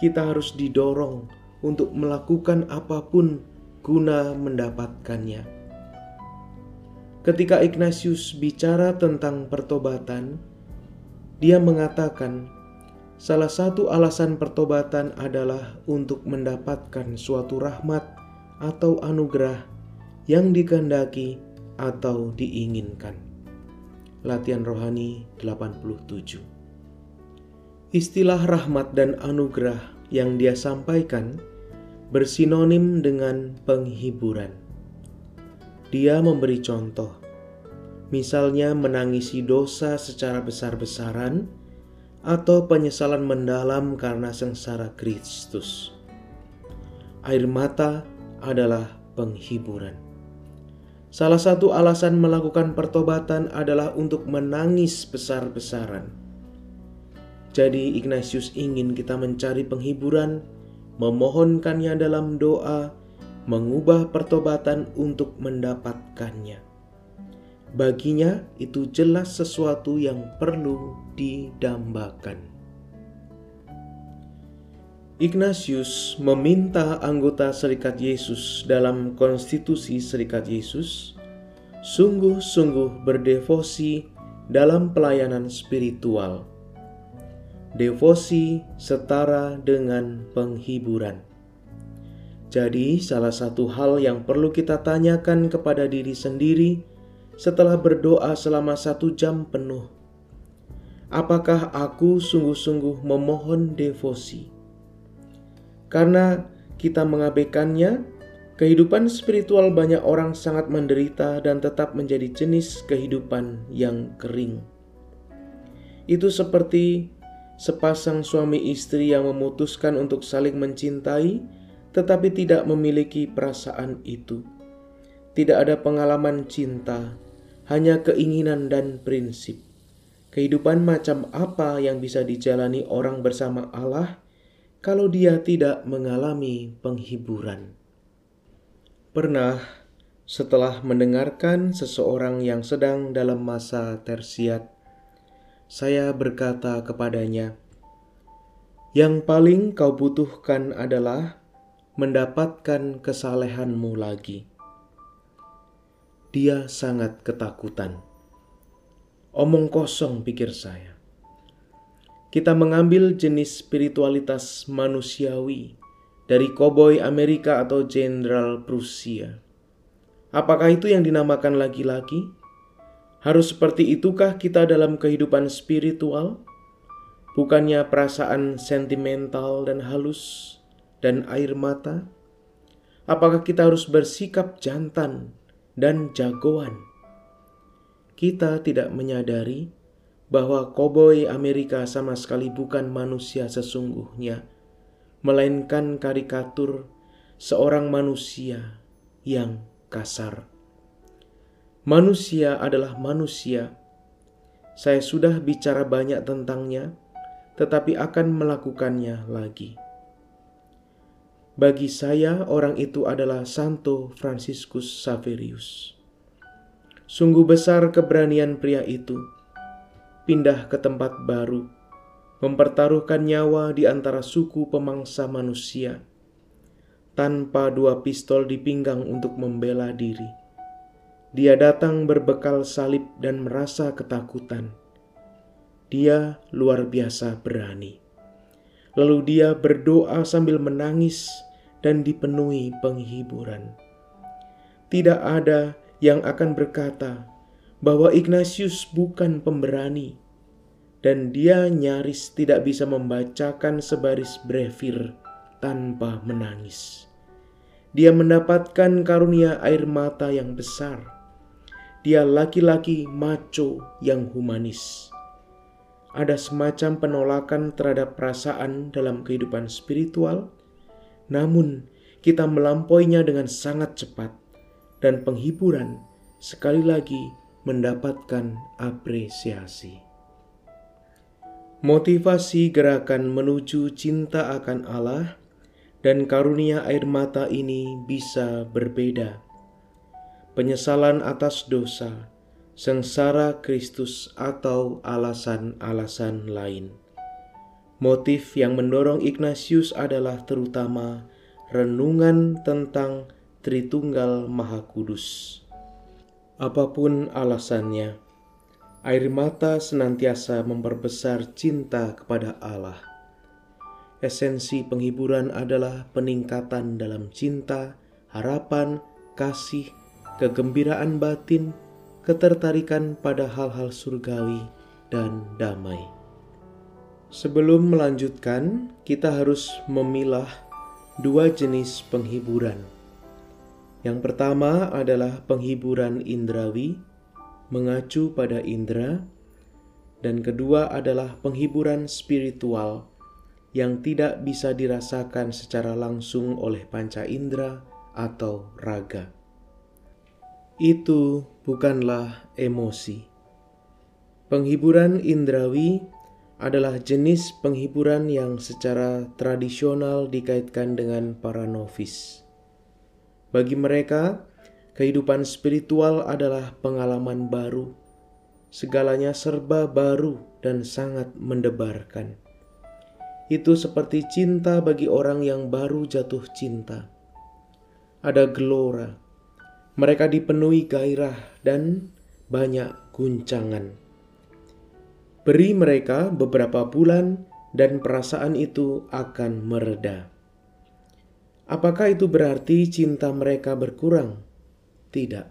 kita harus didorong untuk melakukan apa pun guna mendapatkannya. Ketika Ignatius bicara tentang pertobatan, dia mengatakan salah satu alasan pertobatan adalah untuk mendapatkan suatu rahmat atau anugerah yang dikehendaki atau diinginkan. Latihan Rohani 87 Istilah rahmat dan anugerah yang dia sampaikan bersinonim dengan penghiburan. Dia memberi contoh, misalnya menangisi dosa secara besar-besaran atau penyesalan mendalam karena sengsara Kristus. Air mata adalah penghiburan. Salah satu alasan melakukan pertobatan adalah untuk menangis besar-besaran. Jadi Ignatius ingin kita mencari penghiburan, memohonkannya dalam doa, mengubah pertobatan untuk mendapatkannya. Baginya itu jelas sesuatu yang perlu didambakan. Ignatius meminta anggota Serikat Yesus dalam konstitusi Serikat Yesus sungguh-sungguh berdevosi dalam pelayanan spiritual. Devosi setara dengan penghiburan. Jadi, salah satu hal yang perlu kita tanyakan kepada diri sendiri setelah berdoa selama satu jam penuh, apakah aku sungguh-sungguh memohon devosi? Karena kita mengabaikannya, kehidupan spiritual banyak orang sangat menderita dan tetap menjadi jenis kehidupan yang kering. Itu seperti sepasang suami istri yang memutuskan untuk saling mencintai, tetapi tidak memiliki perasaan itu. Tidak ada pengalaman cinta, hanya keinginan dan prinsip. Kehidupan macam apa yang bisa dijalani orang bersama Allah kalau dia tidak mengalami penghiburan? Pernah setelah mendengarkan seseorang yang sedang dalam masa tersiat, saya berkata kepadanya, "Yang paling kau butuhkan adalah mendapatkan kesalehanmu lagi." Dia sangat ketakutan. Omong kosong, pikir saya. Kita mengambil jenis spiritualitas manusiawi dari koboi Amerika atau jenderal Prusia. Apakah itu yang dinamakan laki-laki? Harus seperti itukah kita dalam kehidupan spiritual? Bukannya perasaan sentimental dan halus dan air mata? Apakah kita harus bersikap jantan dan jagoan? Kita tidak menyadari bahwa koboi Amerika sama sekali bukan manusia sesungguhnya, melainkan karikatur seorang manusia yang kasar. Manusia adalah manusia. Saya sudah bicara banyak tentangnya, tetapi akan melakukannya lagi. Bagi saya, orang itu adalah Santo Franciscus Saverius. Sungguh besar keberanian pria itu pindah ke tempat baru, mempertaruhkan nyawa di antara suku pemangsa manusia, tanpa dua pistol di pinggang untuk membela diri dia datang berbekal salib dan merasa ketakutan. Dia luar biasa berani. Lalu dia berdoa sambil menangis dan dipenuhi penghiburan. Tidak ada yang akan berkata bahwa Ignatius bukan pemberani, dan dia nyaris tidak bisa membacakan sebaris brevir tanpa menangis. Dia mendapatkan karunia air mata yang besar dia laki-laki maco yang humanis. Ada semacam penolakan terhadap perasaan dalam kehidupan spiritual, namun kita melampauinya dengan sangat cepat, dan penghiburan sekali lagi mendapatkan apresiasi. Motivasi gerakan menuju cinta akan Allah dan karunia air mata ini bisa berbeda penyesalan atas dosa, sengsara Kristus, atau alasan-alasan lain. Motif yang mendorong Ignatius adalah terutama renungan tentang Tritunggal Maha Kudus. Apa pun alasannya, air mata senantiasa memperbesar cinta kepada Allah. Esensi penghiburan adalah peningkatan dalam cinta, harapan, kasih, kegembiraan batin, ketertarikan pada hal-hal surgawi, dan damai. Sebelum melanjutkan, kita harus memilah dua jenis penghiburan. Yang pertama adalah penghiburan indrawi, mengacu pada indera, dan kedua adalah penghiburan spiritual yang tidak bisa dirasakan secara langsung oleh panca indera atau raga itu bukanlah emosi. Penghiburan indrawi adalah jenis penghiburan yang secara tradisional dikaitkan dengan para novis. Bagi mereka, kehidupan spiritual adalah pengalaman baru. Segalanya serba baru dan sangat mendebarkan. Itu seperti cinta bagi orang yang baru jatuh cinta. Ada gelora, mereka dipenuhi gairah dan banyak guncangan. Beri mereka beberapa bulan, dan perasaan itu akan mereda. Apakah itu berarti cinta mereka berkurang? Tidak,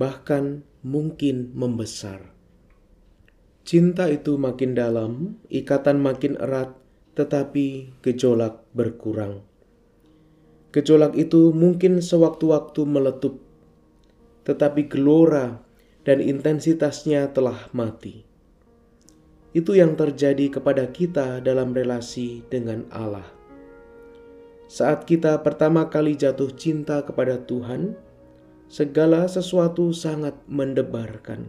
bahkan mungkin membesar. Cinta itu makin dalam, ikatan makin erat, tetapi gejolak berkurang. Gejolak itu mungkin sewaktu-waktu meletup, tetapi gelora dan intensitasnya telah mati. Itu yang terjadi kepada kita dalam relasi dengan Allah. Saat kita pertama kali jatuh cinta kepada Tuhan, segala sesuatu sangat mendebarkan.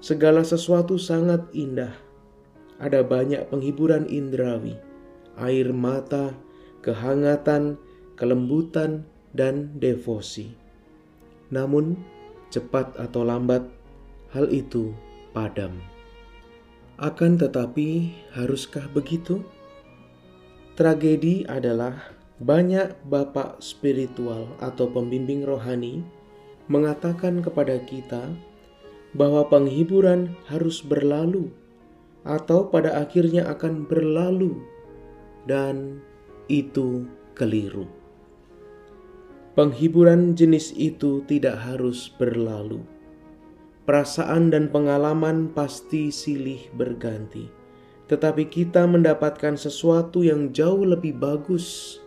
Segala sesuatu sangat indah. Ada banyak penghiburan indrawi, air mata, kehangatan, kelembutan, dan devosi. Namun, cepat atau lambat, hal itu padam. Akan tetapi, haruskah begitu? Tragedi adalah banyak bapak spiritual atau pembimbing rohani mengatakan kepada kita bahwa penghiburan harus berlalu atau pada akhirnya akan berlalu dan itu keliru. Penghiburan jenis itu tidak harus berlalu. Perasaan dan pengalaman pasti silih berganti, tetapi kita mendapatkan sesuatu yang jauh lebih bagus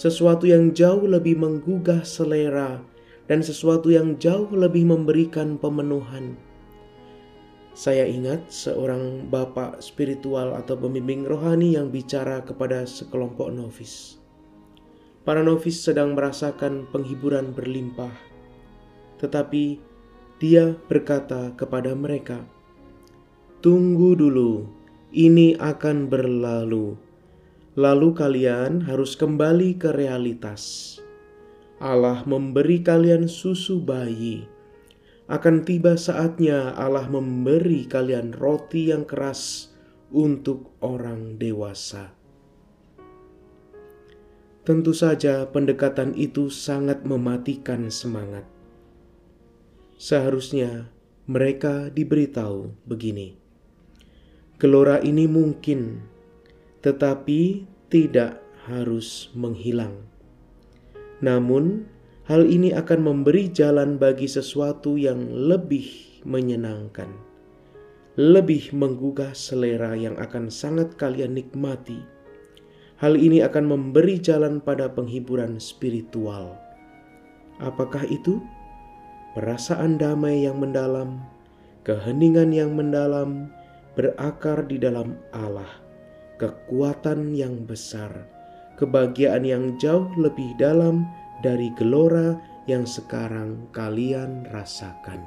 sesuatu yang jauh lebih menggugah selera, dan sesuatu yang jauh lebih memberikan pemenuhan. Saya ingat seorang bapak spiritual atau pembimbing rohani yang bicara kepada sekelompok novis. Para novis sedang merasakan penghiburan berlimpah, tetapi dia berkata kepada mereka, "Tunggu dulu, ini akan berlalu." lalu kalian harus kembali ke realitas. Allah memberi kalian susu bayi. Akan tiba saatnya Allah memberi kalian roti yang keras untuk orang dewasa. Tentu saja, pendekatan itu sangat mematikan semangat. Seharusnya mereka diberitahu begini: "Gelora ini mungkin tetapi tidak harus menghilang. Namun, hal ini akan memberi jalan bagi sesuatu yang lebih menyenangkan, lebih menggugah selera yang akan sangat kalian nikmati. Hal ini akan memberi jalan pada penghiburan spiritual. Apakah itu? Perasaan damai yang mendalam, keheningan yang mendalam, berakar di dalam Allah kekuatan yang besar, kebahagiaan yang jauh lebih dalam dari gelora yang sekarang kalian rasakan.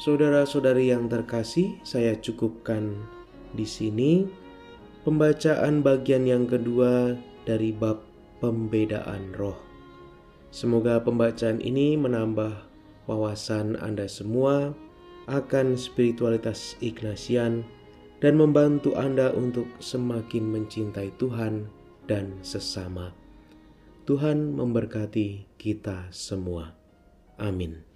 Saudara-saudari yang terkasih, saya cukupkan di sini pembacaan bagian yang kedua dari bab pembedaan roh. Semoga pembacaan ini menambah wawasan Anda semua akan spiritualitas Ignatian dan membantu Anda untuk semakin mencintai Tuhan dan sesama. Tuhan memberkati kita semua. Amin.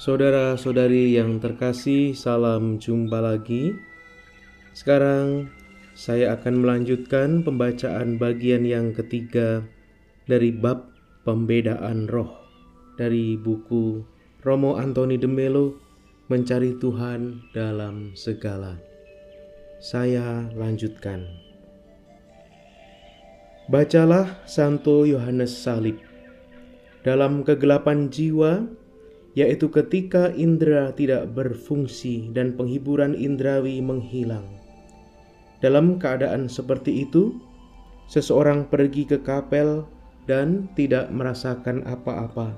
Saudara-saudari yang terkasih, salam jumpa lagi. Sekarang saya akan melanjutkan pembacaan bagian yang ketiga dari bab pembedaan roh dari buku Romo Antoni de Melo Mencari Tuhan dalam Segala. Saya lanjutkan. Bacalah Santo Yohanes Salib. Dalam kegelapan jiwa, yaitu ketika indera tidak berfungsi dan penghiburan indrawi menghilang. Dalam keadaan seperti itu, seseorang pergi ke kapel dan tidak merasakan apa-apa.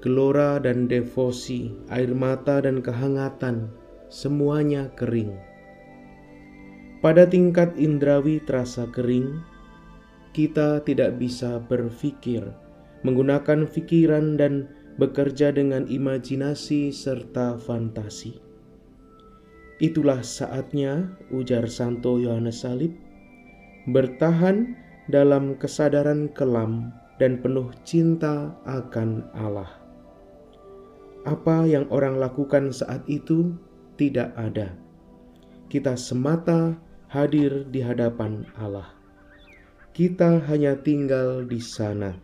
Gelora dan devosi, air mata dan kehangatan, semuanya kering. Pada tingkat indrawi terasa kering, kita tidak bisa berpikir, menggunakan pikiran dan bekerja dengan imajinasi serta fantasi. Itulah saatnya, ujar Santo Yohanes Salib, bertahan dalam kesadaran kelam dan penuh cinta akan Allah. Apa yang orang lakukan saat itu tidak ada. Kita semata hadir di hadapan Allah. kita hanya tinggal di sana.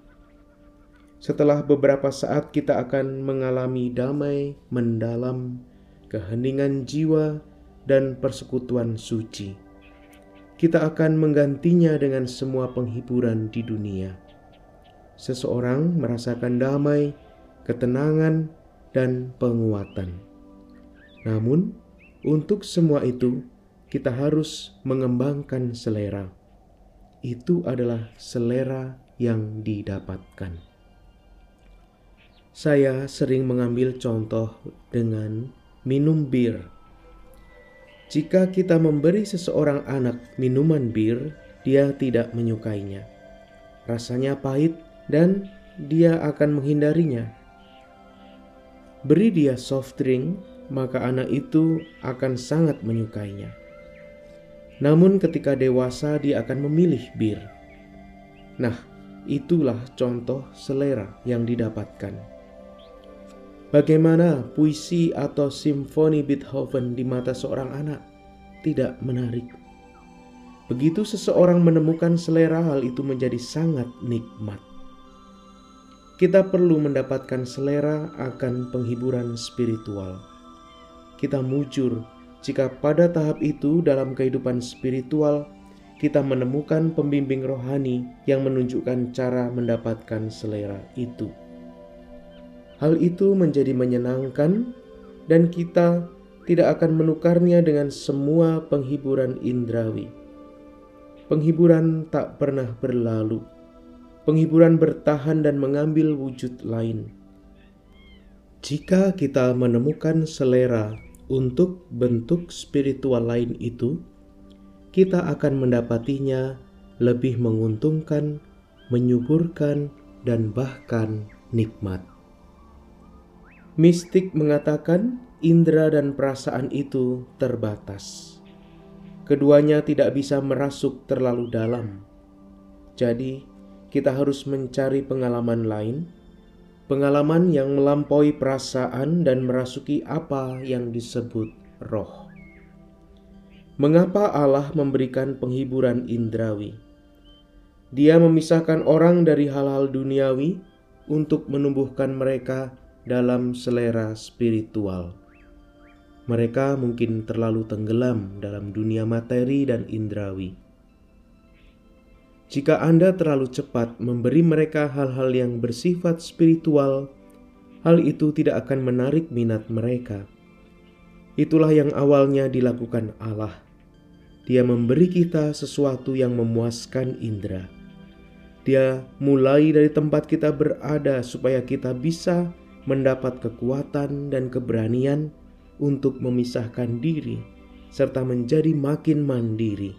Setelah beberapa saat, kita akan mengalami damai mendalam, keheningan jiwa, dan persekutuan suci. Kita akan menggantinya dengan semua penghiburan di dunia. Seseorang merasakan damai, ketenangan, dan penguatan. Namun, untuk semua itu, kita harus mengembangkan selera. Itu adalah selera yang didapatkan. Saya sering mengambil contoh dengan minum bir. Jika kita memberi seseorang anak minuman bir, dia tidak menyukainya. Rasanya pahit dan dia akan menghindarinya. Beri dia soft drink maka anak itu akan sangat menyukainya. Namun, ketika dewasa, dia akan memilih bir. Nah, itulah contoh selera yang didapatkan. Bagaimana puisi atau simfoni Beethoven di mata seorang anak tidak menarik. Begitu seseorang menemukan selera, hal itu menjadi sangat nikmat. Kita perlu mendapatkan selera akan penghiburan spiritual kita mujur jika pada tahap itu dalam kehidupan spiritual kita menemukan pembimbing rohani yang menunjukkan cara mendapatkan selera itu. Hal itu menjadi menyenangkan dan kita tidak akan menukarnya dengan semua penghiburan indrawi. Penghiburan tak pernah berlalu. Penghiburan bertahan dan mengambil wujud lain. Jika kita menemukan selera untuk bentuk spiritual lain itu, kita akan mendapatinya lebih menguntungkan, menyuburkan, dan bahkan nikmat. Mistik mengatakan indera dan perasaan itu terbatas. Keduanya tidak bisa merasuk terlalu dalam. Jadi, kita harus mencari pengalaman lain pengalaman yang melampaui perasaan dan merasuki apa yang disebut roh. Mengapa Allah memberikan penghiburan indrawi? Dia memisahkan orang dari hal-hal duniawi untuk menumbuhkan mereka dalam selera spiritual. Mereka mungkin terlalu tenggelam dalam dunia materi dan indrawi jika Anda terlalu cepat memberi mereka hal-hal yang bersifat spiritual, hal itu tidak akan menarik minat mereka. Itulah yang awalnya dilakukan Allah. Dia memberi kita sesuatu yang memuaskan indera. Dia mulai dari tempat kita berada supaya kita bisa mendapat kekuatan dan keberanian untuk memisahkan diri serta menjadi makin mandiri.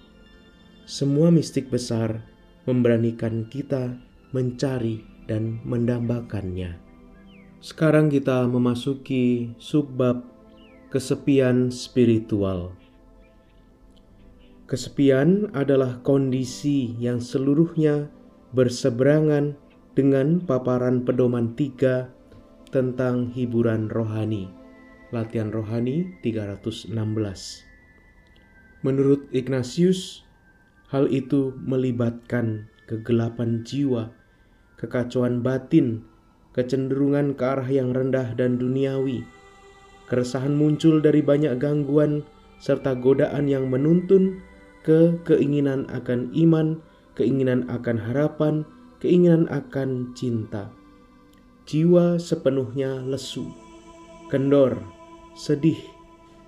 Semua mistik besar memberanikan kita mencari dan mendambakannya. Sekarang kita memasuki subbab kesepian spiritual. Kesepian adalah kondisi yang seluruhnya berseberangan dengan paparan pedoman tiga tentang hiburan rohani. Latihan rohani 316. Menurut Ignatius, Hal itu melibatkan kegelapan jiwa, kekacauan batin, kecenderungan ke arah yang rendah dan duniawi. Keresahan muncul dari banyak gangguan serta godaan yang menuntun ke keinginan akan iman, keinginan akan harapan, keinginan akan cinta. Jiwa sepenuhnya lesu, kendor, sedih,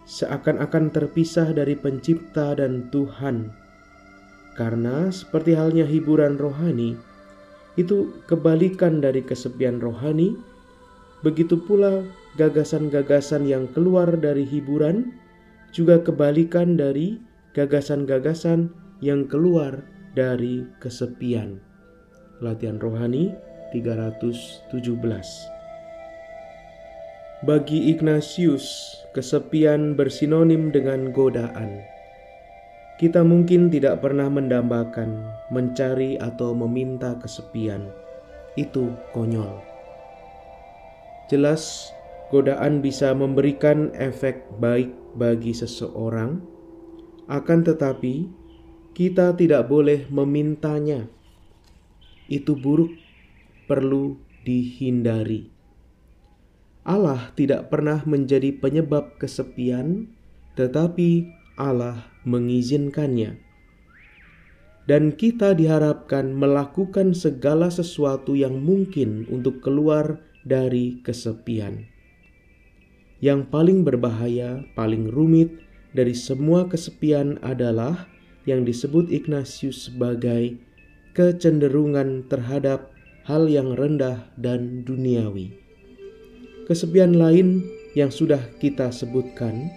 seakan-akan terpisah dari Pencipta dan Tuhan karena seperti halnya hiburan rohani, itu kebalikan dari kesepian rohani, begitu pula gagasan-gagasan yang keluar dari hiburan juga kebalikan dari gagasan-gagasan yang keluar dari kesepian. Latihan rohani 317 Bagi Ignatius, kesepian bersinonim dengan godaan. Kita mungkin tidak pernah mendambakan, mencari, atau meminta kesepian. Itu konyol. Jelas, godaan bisa memberikan efek baik bagi seseorang, akan tetapi kita tidak boleh memintanya. Itu buruk, perlu dihindari. Allah tidak pernah menjadi penyebab kesepian, tetapi Allah mengizinkannya dan kita diharapkan melakukan segala sesuatu yang mungkin untuk keluar dari kesepian. Yang paling berbahaya, paling rumit dari semua kesepian adalah yang disebut Ignatius sebagai kecenderungan terhadap hal yang rendah dan duniawi. Kesepian lain yang sudah kita sebutkan,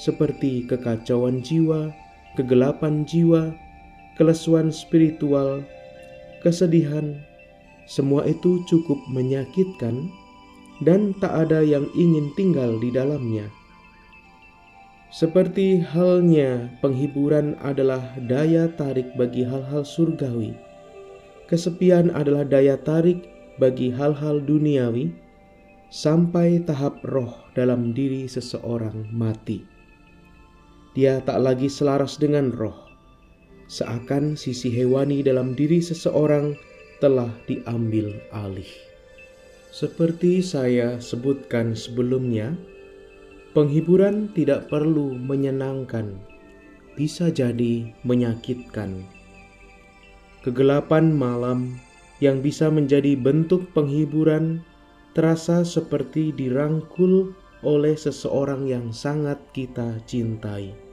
seperti kekacauan jiwa, kegelapan jiwa, kelesuan spiritual, kesedihan, semua itu cukup menyakitkan dan tak ada yang ingin tinggal di dalamnya. Seperti halnya penghiburan adalah daya tarik bagi hal-hal surgawi, kesepian adalah daya tarik bagi hal-hal duniawi, sampai tahap roh dalam diri seseorang mati. Dia tak lagi selaras dengan roh, seakan sisi hewani dalam diri seseorang telah diambil alih. Seperti saya sebutkan sebelumnya, penghiburan tidak perlu menyenangkan, bisa jadi menyakitkan. Kegelapan malam yang bisa menjadi bentuk penghiburan terasa seperti dirangkul oleh seseorang yang sangat kita cintai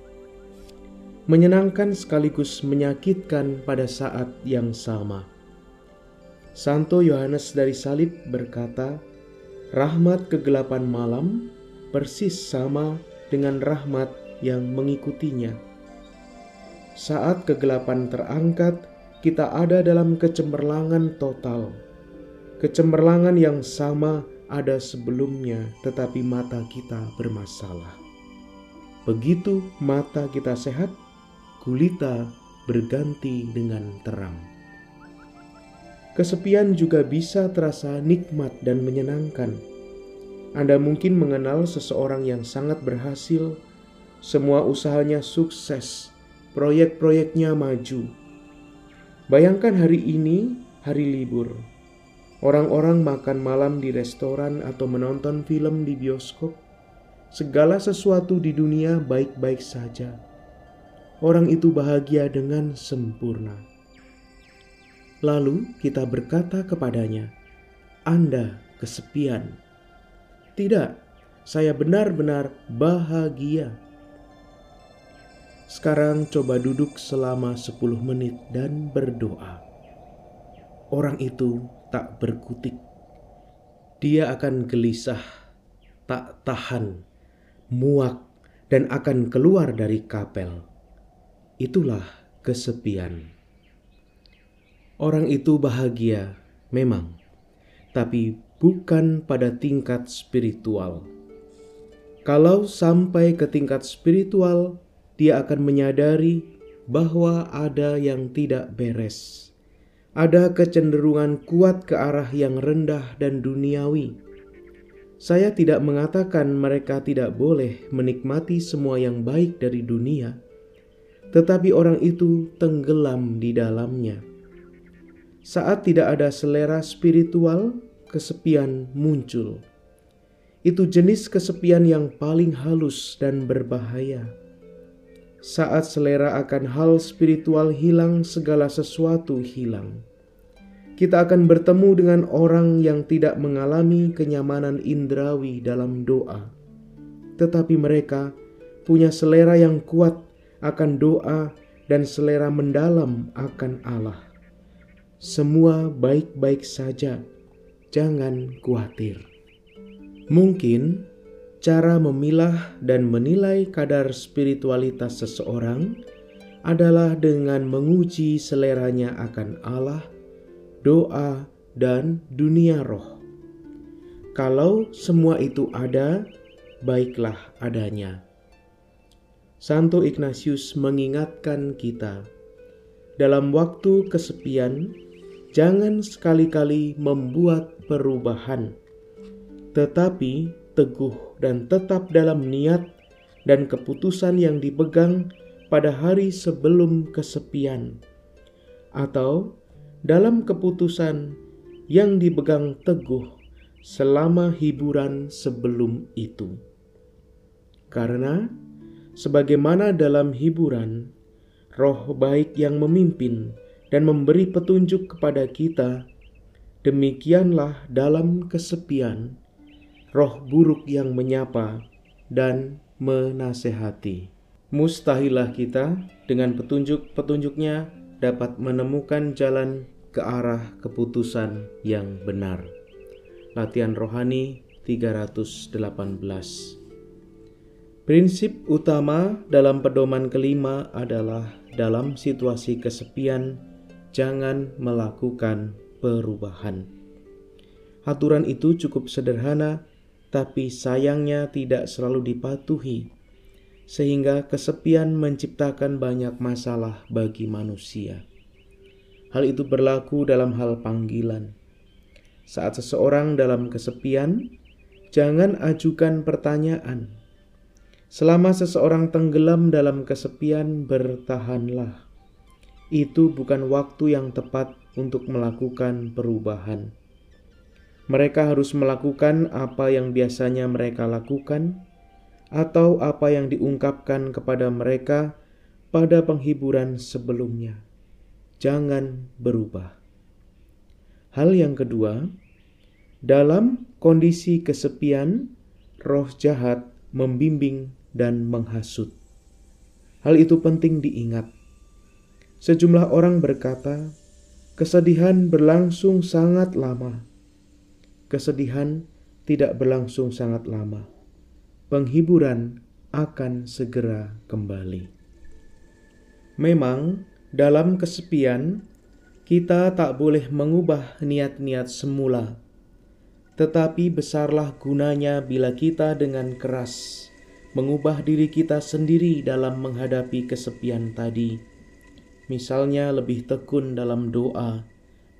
menyenangkan sekaligus menyakitkan pada saat yang sama. Santo Yohanes dari Salib berkata, "Rahmat kegelapan malam persis sama dengan rahmat yang mengikutinya." Saat kegelapan terangkat, kita ada dalam kecemerlangan total. Kecemerlangan yang sama ada sebelumnya, tetapi mata kita bermasalah. Begitu mata kita sehat, gulita berganti dengan terang. Kesepian juga bisa terasa nikmat dan menyenangkan. Anda mungkin mengenal seseorang yang sangat berhasil, semua usahanya sukses, proyek-proyeknya maju. Bayangkan hari ini, hari libur. Orang-orang makan malam di restoran atau menonton film di bioskop. Segala sesuatu di dunia baik-baik saja orang itu bahagia dengan sempurna. Lalu kita berkata kepadanya, "Anda kesepian." "Tidak, saya benar-benar bahagia." Sekarang coba duduk selama 10 menit dan berdoa. Orang itu tak berkutik. Dia akan gelisah, tak tahan, muak, dan akan keluar dari kapel itulah kesepian. Orang itu bahagia memang, tapi bukan pada tingkat spiritual. Kalau sampai ke tingkat spiritual, dia akan menyadari bahwa ada yang tidak beres. Ada kecenderungan kuat ke arah yang rendah dan duniawi. Saya tidak mengatakan mereka tidak boleh menikmati semua yang baik dari dunia, tetapi orang itu tenggelam di dalamnya. Saat tidak ada selera spiritual, kesepian muncul. Itu jenis kesepian yang paling halus dan berbahaya. Saat selera akan hal spiritual hilang, segala sesuatu hilang. Kita akan bertemu dengan orang yang tidak mengalami kenyamanan indrawi dalam doa, tetapi mereka punya selera yang kuat akan doa dan selera mendalam akan Allah. Semua baik-baik saja, jangan khawatir. Mungkin cara memilah dan menilai kadar spiritualitas seseorang adalah dengan menguji seleranya akan Allah, doa, dan dunia roh. Kalau semua itu ada, baiklah adanya. Santo Ignatius mengingatkan kita, dalam waktu kesepian, jangan sekali-kali membuat perubahan, tetapi teguh dan tetap dalam niat dan keputusan yang dipegang pada hari sebelum kesepian, atau dalam keputusan yang dipegang teguh selama hiburan sebelum itu. Karena, sebagaimana dalam hiburan, roh baik yang memimpin dan memberi petunjuk kepada kita, demikianlah dalam kesepian, roh buruk yang menyapa dan menasehati. Mustahilah kita dengan petunjuk-petunjuknya dapat menemukan jalan ke arah keputusan yang benar. Latihan rohani 318 Prinsip utama dalam pedoman kelima adalah dalam situasi kesepian jangan melakukan perubahan. Aturan itu cukup sederhana tapi sayangnya tidak selalu dipatuhi, sehingga kesepian menciptakan banyak masalah bagi manusia. Hal itu berlaku dalam hal panggilan. Saat seseorang dalam kesepian, jangan ajukan pertanyaan. Selama seseorang tenggelam dalam kesepian, bertahanlah. Itu bukan waktu yang tepat untuk melakukan perubahan mereka harus melakukan apa yang biasanya mereka lakukan, atau apa yang diungkapkan kepada mereka pada penghiburan sebelumnya. Jangan berubah. Hal yang kedua, dalam kondisi kesepian, roh jahat membimbing dan menghasut. Hal itu penting diingat. Sejumlah orang berkata, kesedihan berlangsung sangat lama kesedihan tidak berlangsung sangat lama. Penghiburan akan segera kembali. Memang, dalam kesepian, kita tak boleh mengubah niat-niat semula, tetapi besarlah gunanya bila kita dengan keras mengubah diri kita sendiri dalam menghadapi kesepian tadi. Misalnya, lebih tekun dalam doa,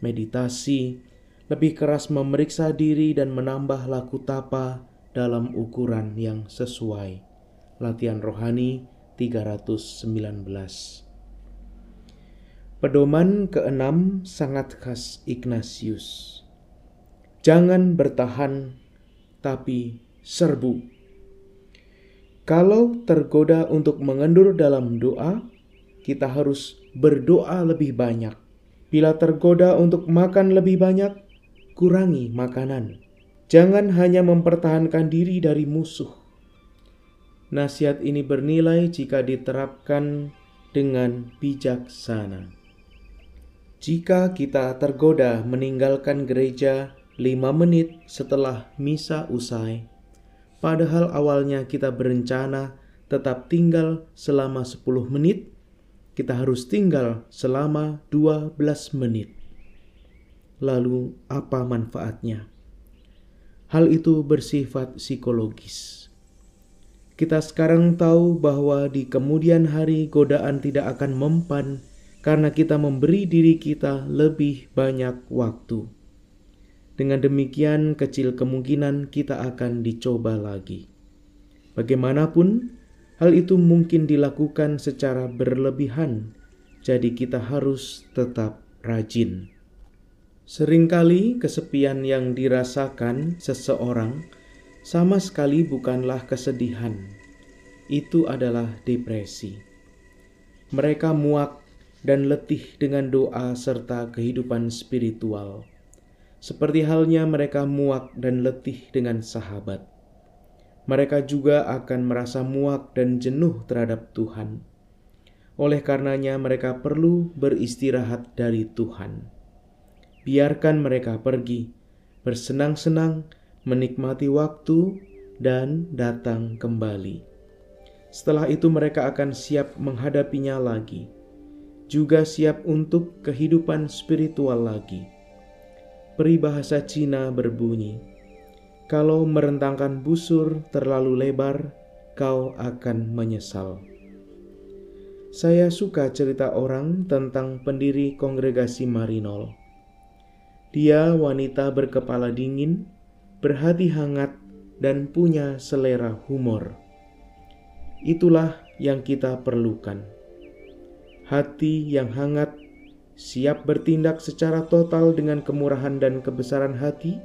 meditasi, lebih keras memeriksa diri dan menambah laku tapa dalam ukuran yang sesuai. Latihan rohani 319 Pedoman keenam sangat khas Ignatius. Jangan bertahan, tapi serbu. Kalau tergoda untuk mengendur dalam doa, kita harus berdoa lebih banyak. Bila tergoda untuk makan lebih banyak, kurangi makanan. Jangan hanya mempertahankan diri dari musuh. Nasihat ini bernilai jika diterapkan dengan bijaksana. Jika kita tergoda meninggalkan gereja lima menit setelah misa usai, padahal awalnya kita berencana tetap tinggal selama 10 menit, kita harus tinggal selama 12 menit. Lalu, apa manfaatnya? Hal itu bersifat psikologis. Kita sekarang tahu bahwa di kemudian hari godaan tidak akan mempan karena kita memberi diri kita lebih banyak waktu. Dengan demikian, kecil kemungkinan kita akan dicoba lagi. Bagaimanapun, hal itu mungkin dilakukan secara berlebihan, jadi kita harus tetap rajin. Seringkali kesepian yang dirasakan seseorang sama sekali bukanlah kesedihan, itu adalah depresi. Mereka muak dan letih dengan doa serta kehidupan spiritual, seperti halnya mereka muak dan letih dengan sahabat. Mereka juga akan merasa muak dan jenuh terhadap Tuhan. Oleh karenanya, mereka perlu beristirahat dari Tuhan biarkan mereka pergi, bersenang-senang, menikmati waktu, dan datang kembali. Setelah itu, mereka akan siap menghadapinya lagi, juga siap untuk kehidupan spiritual lagi. Peribahasa Cina berbunyi, "Kalau merentangkan busur terlalu lebar, kau akan menyesal." Saya suka cerita orang tentang pendiri kongregasi Marinol dia wanita berkepala dingin, berhati hangat, dan punya selera humor. Itulah yang kita perlukan. hati yang hangat, siap bertindak secara total dengan kemurahan dan kebesaran hati,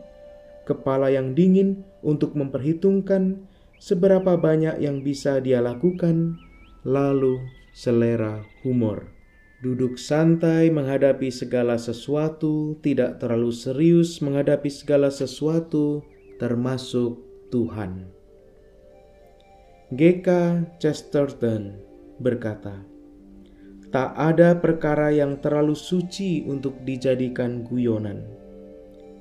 kepala yang dingin untuk memperhitungkan seberapa banyak yang bisa dia lakukan, lalu selera humor. Duduk santai menghadapi segala sesuatu, tidak terlalu serius menghadapi segala sesuatu, termasuk Tuhan. G.K. Chesterton berkata, Tak ada perkara yang terlalu suci untuk dijadikan guyonan.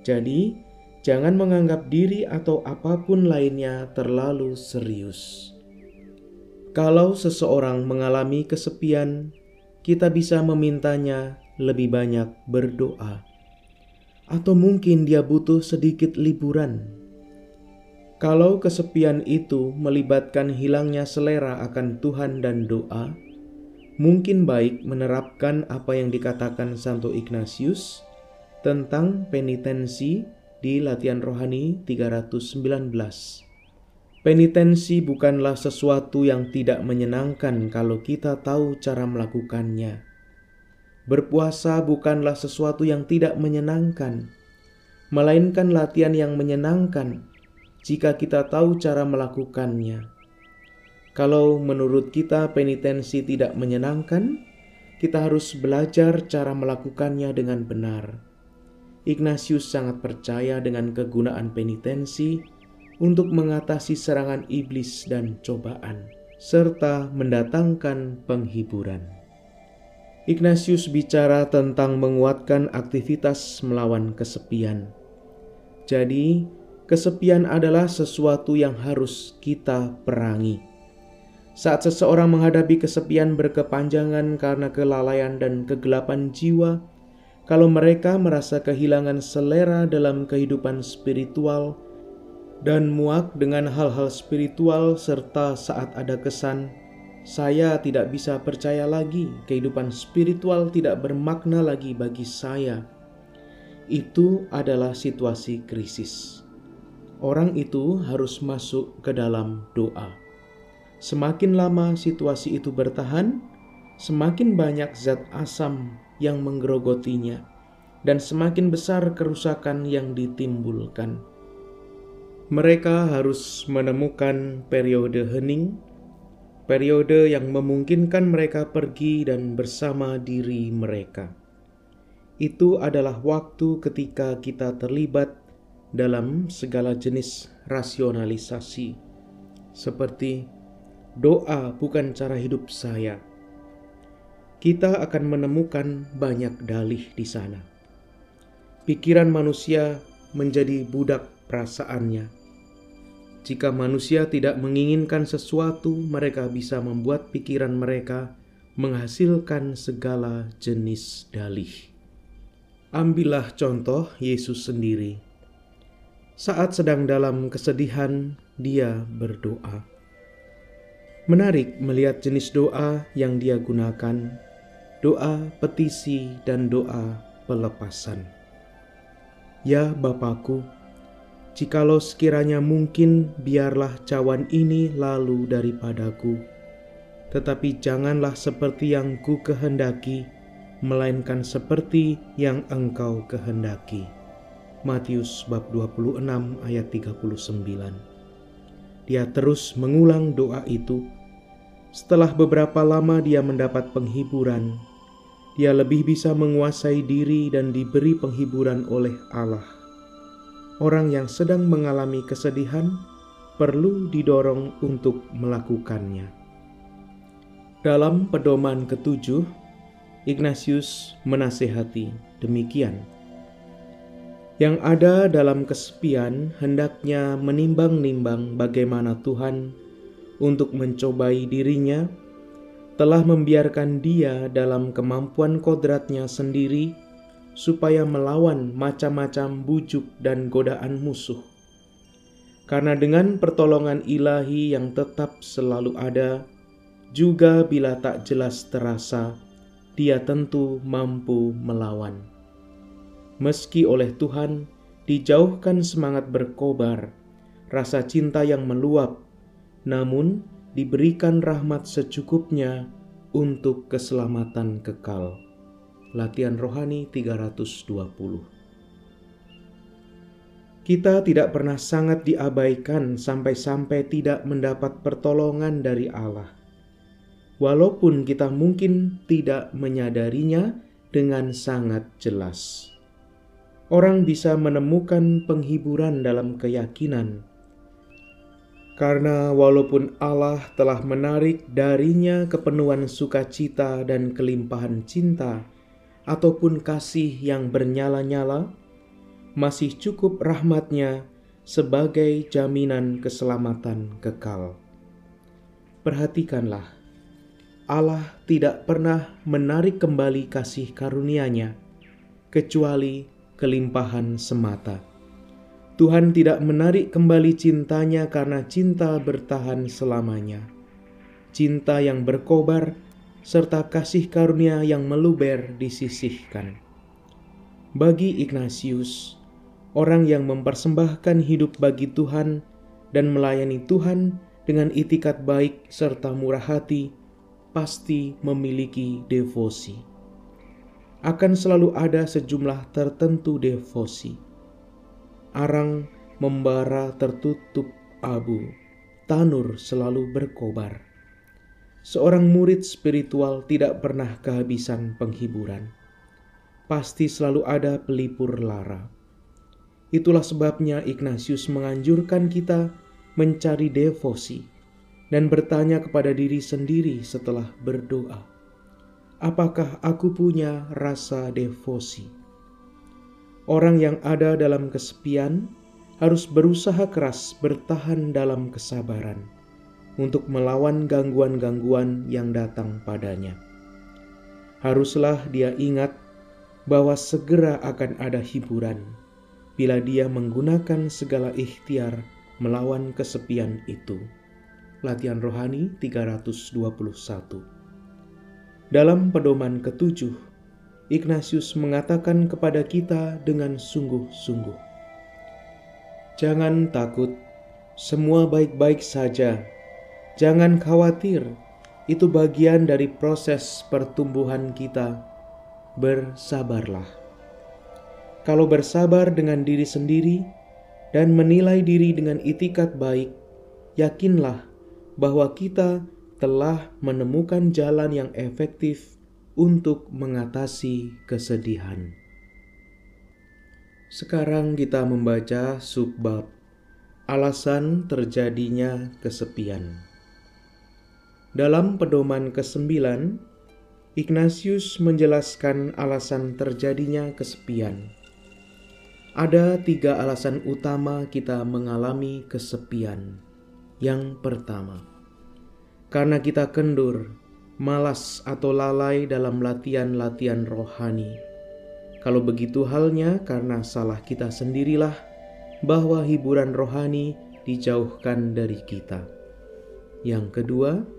Jadi, jangan menganggap diri atau apa pun lainnya terlalu serius. Kalau seseorang mengalami kesepian, kita bisa memintanya lebih banyak berdoa, atau mungkin dia butuh sedikit liburan. Kalau kesepian itu melibatkan hilangnya selera akan Tuhan dan doa, mungkin baik menerapkan apa yang dikatakan Santo Ignatius tentang penitensi di latihan rohani 319. Penitensi bukanlah sesuatu yang tidak menyenangkan kalau kita tahu cara melakukannya. Berpuasa bukanlah sesuatu yang tidak menyenangkan, melainkan latihan yang menyenangkan jika kita tahu cara melakukannya. Kalau menurut kita penitensi tidak menyenangkan, kita harus belajar cara melakukannya dengan benar. Ignatius sangat percaya dengan kegunaan penitensi untuk mengatasi serangan iblis dan cobaan, serta mendatangkan penghiburan. Ignatius bicara tentang menguatkan aktivitas melawan kesepian. Jadi, kesepian adalah sesuatu yang harus kita perangi saat seseorang menghadapi kesepian berkepanjangan karena kelalaian dan kegelapan jiwa, kalau mereka merasa kehilangan selera dalam kehidupan spiritual dan muak dengan hal-hal spiritual, serta saat ada kesan saya tidak bisa percaya lagi, kehidupan spiritual tidak bermakna lagi bagi saya. Itu adalah situasi krisis. Orang itu harus masuk ke dalam doa. Semakin lama situasi itu bertahan, semakin banyak zat asam yang menggerogotinya, dan semakin besar kerusakan yang ditimbulkan. Mereka harus menemukan periode hening, periode yang memungkinkan mereka pergi dan bersama diri mereka. Itu adalah waktu ketika kita terlibat dalam segala jenis rasionalisasi, seperti doa bukan cara hidup saya. Kita akan menemukan banyak dalih di sana. Pikiran manusia menjadi budak perasaannya. Jika manusia tidak menginginkan sesuatu, mereka bisa membuat pikiran mereka menghasilkan segala jenis dalih. Ambillah contoh Yesus sendiri. Saat sedang dalam kesedihan, Dia berdoa. Menarik melihat jenis doa yang dia gunakan, doa petisi dan doa pelepasan. Ya Bapakku, jikalau sekiranya mungkin biarlah cawan ini lalu daripadaku, tetapi janganlah seperti yang ku kehendaki, melainkan seperti yang engkau kehendaki. Matius bab 26 ayat 39. Dia terus mengulang doa itu setelah beberapa lama dia mendapat penghiburan, dia lebih bisa menguasai diri dan diberi penghiburan oleh Allah. Orang yang sedang mengalami kesedihan perlu didorong untuk melakukannya. Dalam pedoman ketujuh, Ignatius menasehati demikian. Yang ada dalam kesepian hendaknya menimbang-nimbang bagaimana Tuhan untuk mencobai dirinya, telah membiarkan dia dalam kemampuan kodratnya sendiri supaya melawan macam-macam bujuk dan godaan musuh. Karena dengan pertolongan ilahi yang tetap selalu ada, juga bila tak jelas terasa, dia tentu mampu melawan. Meski oleh Tuhan dijauhkan semangat berkobar, rasa cinta yang meluap namun diberikan rahmat secukupnya untuk keselamatan kekal. Latihan rohani 320. Kita tidak pernah sangat diabaikan sampai-sampai tidak mendapat pertolongan dari Allah. Walaupun kita mungkin tidak menyadarinya dengan sangat jelas. Orang bisa menemukan penghiburan dalam keyakinan karena walaupun Allah telah menarik darinya kepenuhan sukacita dan kelimpahan cinta, ataupun kasih yang bernyala-nyala, masih cukup rahmatnya sebagai jaminan keselamatan kekal. Perhatikanlah, Allah tidak pernah menarik kembali kasih karunia-Nya, kecuali kelimpahan semata. Tuhan tidak menarik kembali cintanya karena cinta bertahan selamanya. Cinta yang berkobar serta kasih karunia yang meluber disisihkan. Bagi Ignatius, orang yang mempersembahkan hidup bagi Tuhan dan melayani Tuhan dengan itikat baik serta murah hati, pasti memiliki devosi. Akan selalu ada sejumlah tertentu devosi arang membara tertutup abu, tanur selalu berkobar. Seorang murid spiritual tidak pernah kehabisan penghiburan. Pasti selalu ada pelipur lara. Itulah sebabnya Ignatius menganjurkan kita mencari devosi dan bertanya kepada diri sendiri setelah berdoa, "Apakah aku punya rasa devosi?" Orang yang ada dalam kesepian harus berusaha keras bertahan dalam kesabaran untuk melawan gangguan-gangguan yang datang padanya. Haruslah dia ingat bahwa segera akan ada hiburan bila dia menggunakan segala ikhtiar melawan kesepian itu. Latihan Rohani 321 Dalam pedoman ketujuh, Ignatius mengatakan kepada kita dengan sungguh-sungguh, "Jangan takut, semua baik-baik saja. Jangan khawatir, itu bagian dari proses pertumbuhan kita. Bersabarlah." Kalau bersabar dengan diri sendiri dan menilai diri dengan itikat baik, yakinlah bahwa kita telah menemukan jalan yang efektif untuk mengatasi kesedihan. Sekarang kita membaca subbab alasan terjadinya kesepian. Dalam pedoman ke-9, Ignatius menjelaskan alasan terjadinya kesepian. Ada tiga alasan utama kita mengalami kesepian. Yang pertama, karena kita kendur malas atau lalai dalam latihan-latihan rohani. Kalau begitu halnya karena salah kita sendirilah bahwa hiburan rohani dijauhkan dari kita. Yang kedua,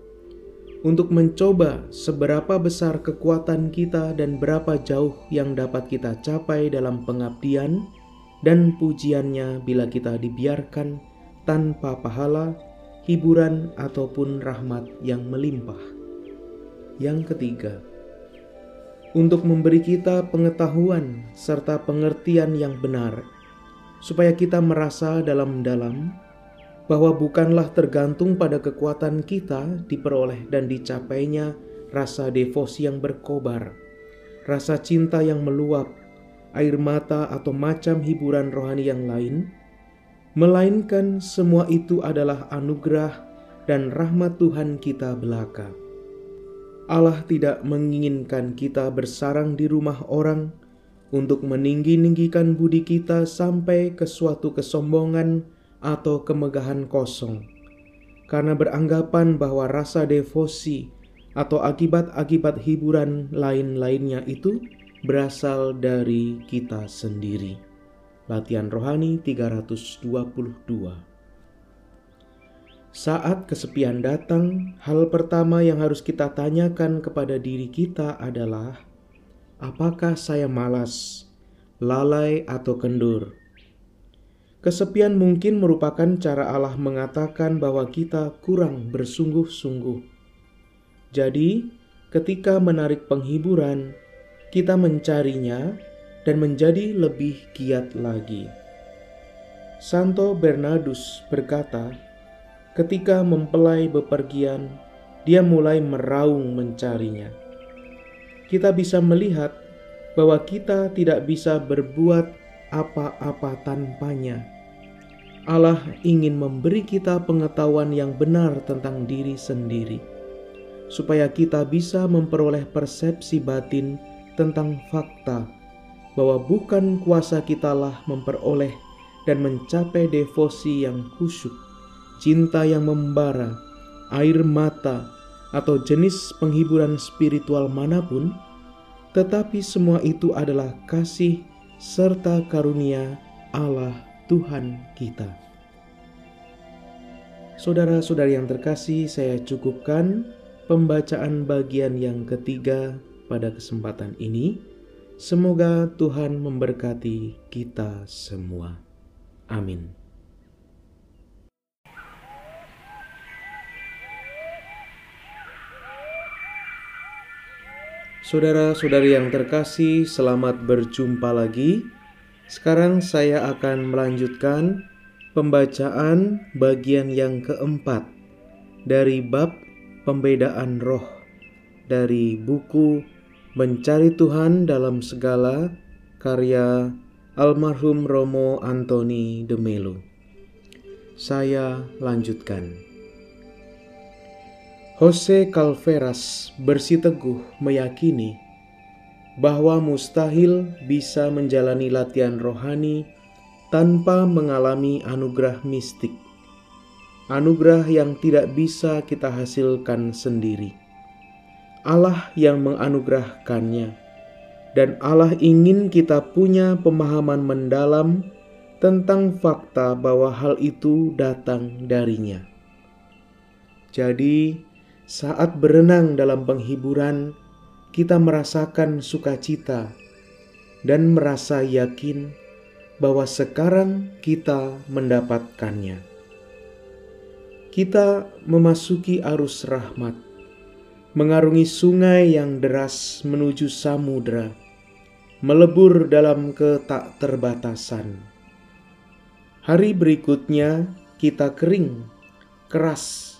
untuk mencoba seberapa besar kekuatan kita dan berapa jauh yang dapat kita capai dalam pengabdian dan pujiannya bila kita dibiarkan tanpa pahala, hiburan ataupun rahmat yang melimpah. Yang ketiga, untuk memberi kita pengetahuan serta pengertian yang benar, supaya kita merasa dalam-dalam bahwa bukanlah tergantung pada kekuatan kita diperoleh dan dicapainya rasa devosi yang berkobar, rasa cinta yang meluap, air mata atau macam hiburan rohani yang lain, melainkan semua itu adalah anugerah dan rahmat Tuhan kita belaka. Allah tidak menginginkan kita bersarang di rumah orang untuk meninggi-ninggikan budi kita sampai ke suatu kesombongan atau kemegahan kosong, karena beranggapan bahwa rasa devosi atau akibat-akibat hiburan lain-lainnya itu berasal dari kita sendiri. Latihan Rohani 322 saat kesepian datang, hal pertama yang harus kita tanyakan kepada diri kita adalah: apakah saya malas, lalai, atau kendur? Kesepian mungkin merupakan cara Allah mengatakan bahwa kita kurang bersungguh-sungguh. Jadi, ketika menarik penghiburan, kita mencarinya dan menjadi lebih giat lagi. Santo Bernardus berkata, ketika mempelai bepergian, dia mulai meraung mencarinya. Kita bisa melihat bahwa kita tidak bisa berbuat apa-apa tanpanya. Allah ingin memberi kita pengetahuan yang benar tentang diri sendiri, supaya kita bisa memperoleh persepsi batin tentang fakta bahwa bukan kuasa kitalah memperoleh dan mencapai devosi yang khusyuk, cinta yang membara, air mata, atau jenis penghiburan spiritual mana pun, tetapi semua itu adalah kasih serta karunia Allah Tuhan kita. Saudara-saudari yang terkasih, saya cukupkan pembacaan bagian yang ketiga pada kesempatan ini. Semoga Tuhan memberkati kita semua. Amin. Saudara-saudari yang terkasih, selamat berjumpa lagi sekarang saya akan melanjutkan pembacaan bagian yang keempat dari bab pembedaan roh dari buku Mencari Tuhan dalam Segala karya almarhum Romo Antoni de Melo. Saya lanjutkan. Jose Calveras bersiteguh meyakini bahwa mustahil bisa menjalani latihan rohani tanpa mengalami anugerah mistik. Anugerah yang tidak bisa kita hasilkan sendiri. Allah yang menganugerahkannya, dan Allah ingin kita punya pemahaman mendalam tentang fakta bahwa hal itu datang darinya. Jadi, saat berenang dalam penghiburan, kita merasakan sukacita dan merasa yakin bahwa sekarang kita mendapatkannya. Kita memasuki arus rahmat, mengarungi sungai yang deras menuju samudera, melebur dalam ketak terbatasan. Hari berikutnya kita kering, keras,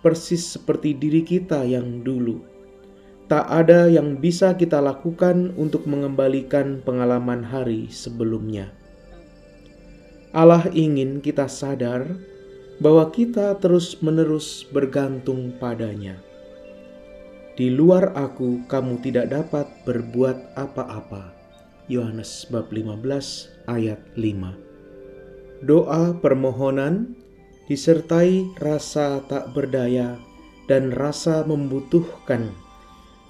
persis seperti diri kita yang dulu Tak ada yang bisa kita lakukan untuk mengembalikan pengalaman hari sebelumnya. Allah ingin kita sadar bahwa kita terus-menerus bergantung padanya. Di luar aku kamu tidak dapat berbuat apa-apa. Yohanes bab 15 ayat 5. Doa permohonan disertai rasa tak berdaya dan rasa membutuhkan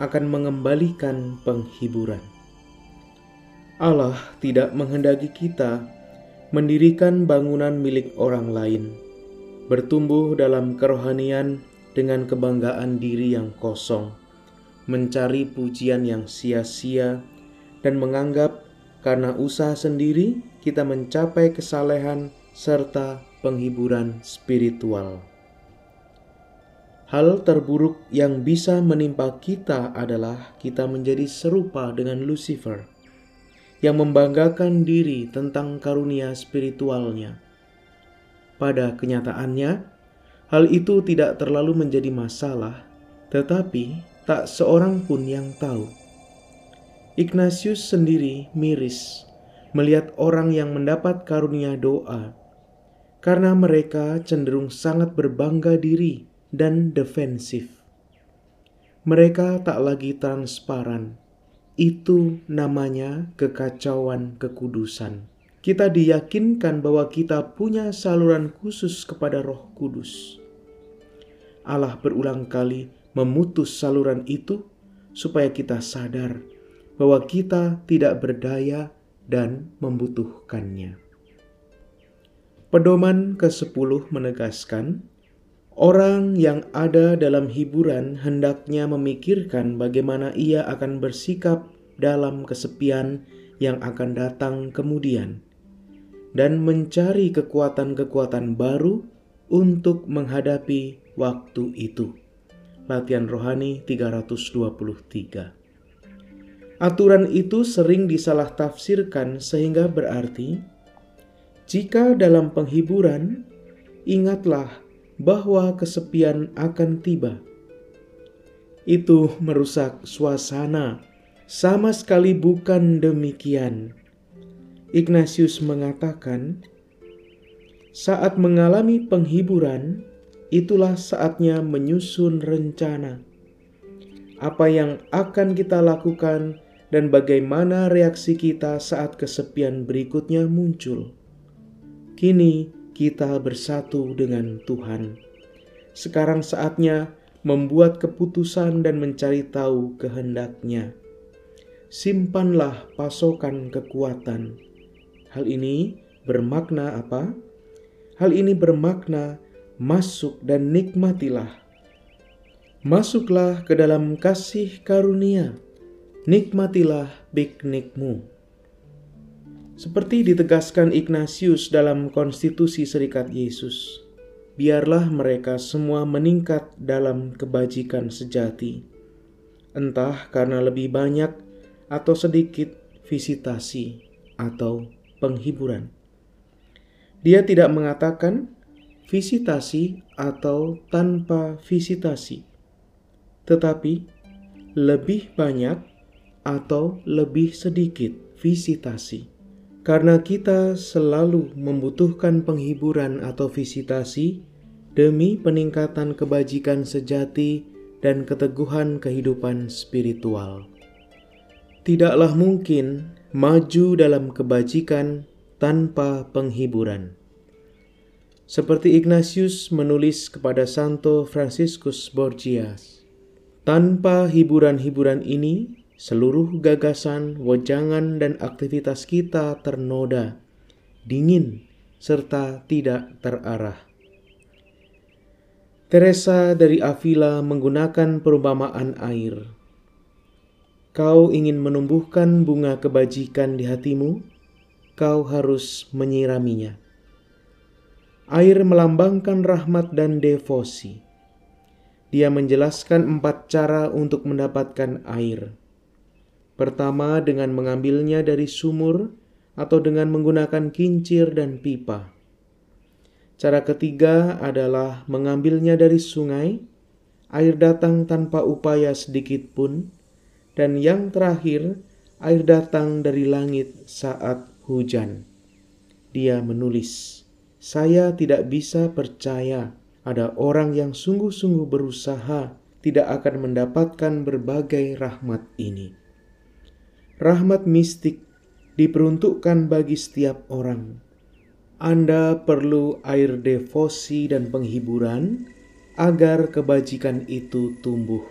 akan mengembalikan penghiburan. Allah tidak menghendaki kita mendirikan bangunan milik orang lain, bertumbuh dalam kerohanian dengan kebanggaan diri yang kosong, mencari pujian yang sia-sia, dan menganggap karena usaha sendiri kita mencapai kesalehan serta penghiburan spiritual. Hal terburuk yang bisa menimpa kita adalah kita menjadi serupa dengan Lucifer yang membanggakan diri tentang karunia spiritualnya. Pada kenyataannya, hal itu tidak terlalu menjadi masalah, tetapi tak seorang pun yang tahu. Ignatius sendiri miris melihat orang yang mendapat karunia doa, karena mereka cenderung sangat berbangga diri dan defensif. Mereka tak lagi transparan. Itu namanya kekacauan kekudusan. Kita diyakinkan bahwa kita punya saluran khusus kepada Roh Kudus. Allah berulang kali memutus saluran itu supaya kita sadar bahwa kita tidak berdaya dan membutuhkannya. Pedoman ke-10 menegaskan Orang yang ada dalam hiburan hendaknya memikirkan bagaimana ia akan bersikap dalam kesepian yang akan datang kemudian, dan mencari kekuatan-kekuatan baru untuk menghadapi waktu itu. Latihan Rohani 323. Aturan itu sering disalah tafsirkan sehingga berarti jika dalam penghiburan ingatlah bahwa kesepian akan tiba. Itu merusak suasana. Sama sekali bukan demikian. Ignatius mengatakan, saat mengalami penghiburan, itulah saatnya menyusun rencana. Apa yang akan kita lakukan dan bagaimana reaksi kita saat kesepian berikutnya muncul. Kini kita bersatu dengan Tuhan. Sekarang saatnya membuat keputusan dan mencari tahu kehendaknya. Simpanlah pasokan kekuatan. Hal ini bermakna apa? Hal ini bermakna masuk dan nikmatilah. Masuklah ke dalam kasih karunia, nikmatilah piknikmu. Seperti ditegaskan Ignatius dalam konstitusi Serikat Yesus, biarlah mereka semua meningkat dalam kebajikan sejati, entah karena lebih banyak atau sedikit visitasi atau penghiburan. Dia tidak mengatakan visitasi atau tanpa visitasi, tetapi lebih banyak atau lebih sedikit visitasi. Karena kita selalu membutuhkan penghiburan atau visitasi demi peningkatan kebajikan sejati dan keteguhan kehidupan spiritual. Tidaklah mungkin maju dalam kebajikan tanpa penghiburan. Seperti Ignatius menulis kepada Santo Franciscus Borgias, tanpa hiburan-hiburan ini, seluruh gagasan, wejangan, dan aktivitas kita ternoda, dingin, serta tidak terarah. Teresa dari Avila menggunakan perumpamaan air. Kau ingin menumbuhkan bunga kebajikan di hatimu? kau harus menyiraminya. Air melambangkan rahmat dan devosi. Dia menjelaskan empat cara untuk mendapatkan air. Pertama, dengan mengambilnya dari sumur atau dengan menggunakan kincir dan pipa. Cara ketiga adalah mengambilnya dari sungai, air datang tanpa upaya sedikit pun, dan yang terakhir, air datang dari langit saat hujan. Dia menulis, "Saya tidak bisa percaya ada orang yang sungguh-sungguh berusaha tidak akan mendapatkan berbagai rahmat ini." Rahmat mistik diperuntukkan bagi setiap orang. Anda perlu air devosi dan penghiburan agar kebajikan itu tumbuh.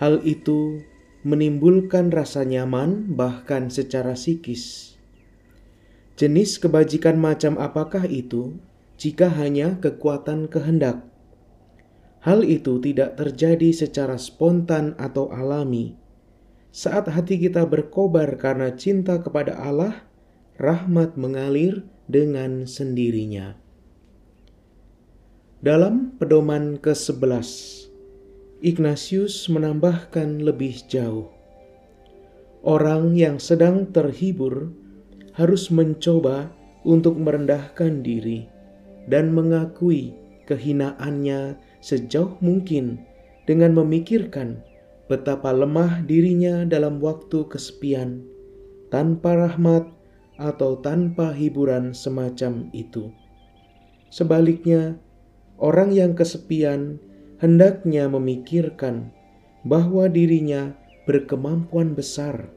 Hal itu menimbulkan rasa nyaman, bahkan secara psikis. Jenis kebajikan macam apakah itu jika hanya kekuatan kehendak? Hal itu tidak terjadi secara spontan atau alami. Saat hati kita berkobar karena cinta kepada Allah, rahmat mengalir dengan sendirinya. Dalam pedoman ke-11, Ignatius menambahkan lebih jauh. Orang yang sedang terhibur harus mencoba untuk merendahkan diri dan mengakui kehinaannya sejauh mungkin dengan memikirkan betapa lemah dirinya dalam waktu kesepian, tanpa rahmat atau tanpa hiburan semacam itu. Sebaliknya, orang yang kesepian hendaknya memikirkan bahwa dirinya berkemampuan besar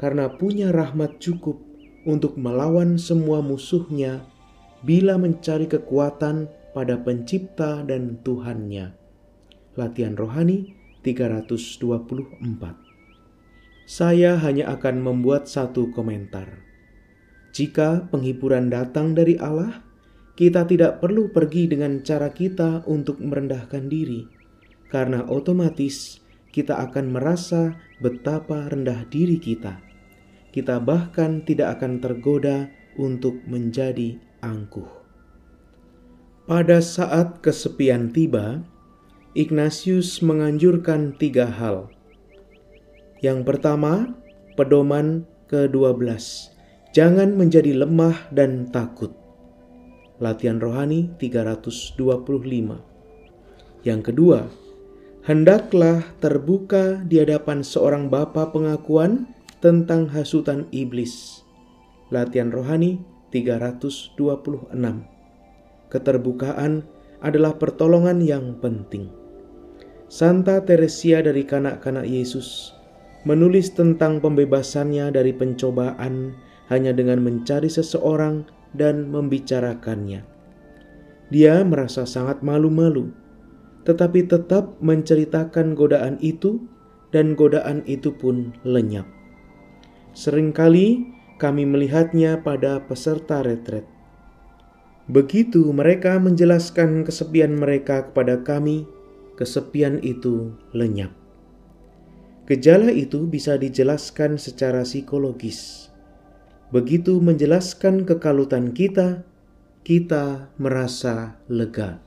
karena punya rahmat cukup untuk melawan semua musuhnya bila mencari kekuatan pada pencipta dan Tuhannya. Latihan Rohani 324 Saya hanya akan membuat satu komentar. Jika penghiburan datang dari Allah, kita tidak perlu pergi dengan cara kita untuk merendahkan diri, karena otomatis kita akan merasa betapa rendah diri kita. Kita bahkan tidak akan tergoda untuk menjadi angkuh. Pada saat kesepian tiba, Ignatius menganjurkan tiga hal. Yang pertama, pedoman ke-12. Jangan menjadi lemah dan takut. Latihan rohani 325. Yang kedua, hendaklah terbuka di hadapan seorang bapa pengakuan tentang hasutan iblis. Latihan rohani 326. Keterbukaan adalah pertolongan yang penting. Santa Teresia dari kanak-kanak Yesus menulis tentang pembebasannya dari pencobaan hanya dengan mencari seseorang dan membicarakannya. Dia merasa sangat malu-malu, tetapi tetap menceritakan godaan itu, dan godaan itu pun lenyap. Seringkali kami melihatnya pada peserta retret. Begitu mereka menjelaskan kesepian mereka kepada kami, kesepian itu lenyap. Gejala itu bisa dijelaskan secara psikologis. Begitu menjelaskan kekalutan kita, kita merasa lega.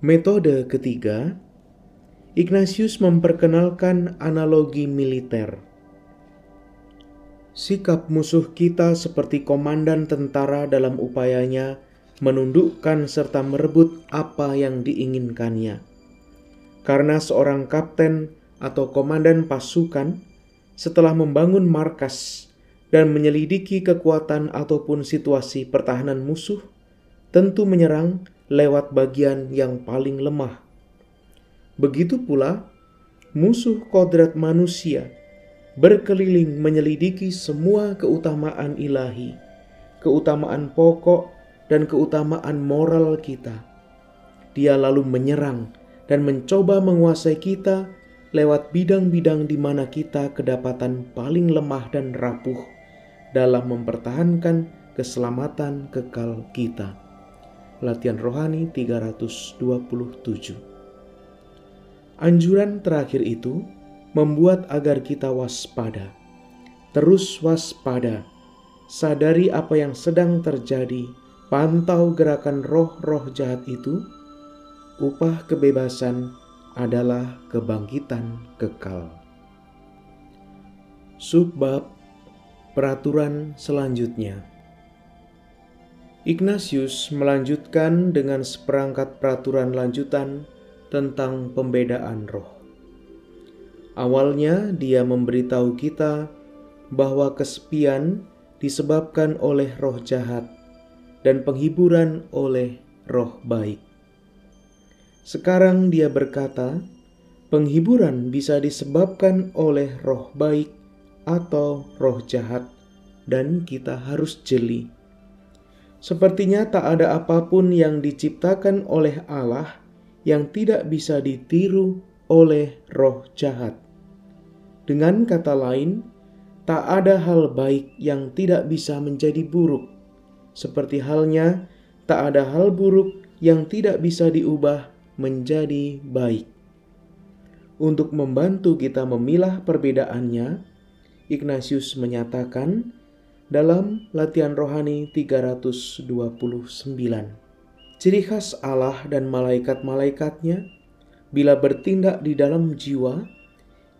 Metode ketiga, Ignatius memperkenalkan analogi militer. Sikap musuh kita seperti komandan tentara dalam upayanya menundukkan serta merebut apa yang diinginkannya. Karena seorang kapten atau komandan pasukan setelah membangun markas dan menyelidiki kekuatan ataupun situasi pertahanan musuh, tentu menyerang lewat bagian yang paling lemah. Begitu pula, musuh kodrat manusia berkeliling menyelidiki semua keutamaan ilahi, keutamaan pokok dan keutamaan moral kita. Dia lalu menyerang dan mencoba menguasai kita lewat bidang-bidang di mana kita kedapatan paling lemah dan rapuh dalam mempertahankan keselamatan kekal kita. Latihan Rohani 327 Anjuran terakhir itu membuat agar kita waspada. Terus waspada, sadari apa yang sedang terjadi pantau gerakan roh-roh jahat itu, upah kebebasan adalah kebangkitan kekal. Subbab peraturan selanjutnya. Ignatius melanjutkan dengan seperangkat peraturan lanjutan tentang pembedaan roh. Awalnya, dia memberitahu kita bahwa kesepian disebabkan oleh roh jahat dan penghiburan oleh roh baik. Sekarang dia berkata, penghiburan bisa disebabkan oleh roh baik atau roh jahat, dan kita harus jeli. Sepertinya tak ada apa pun yang diciptakan oleh Allah yang tidak bisa ditiru oleh roh jahat. Dengan kata lain, tak ada hal baik yang tidak bisa menjadi buruk seperti halnya tak ada hal buruk yang tidak bisa diubah menjadi baik. Untuk membantu kita memilah perbedaannya, Ignatius menyatakan dalam latihan rohani 329. Ciri khas Allah dan malaikat-malaikatnya bila bertindak di dalam jiwa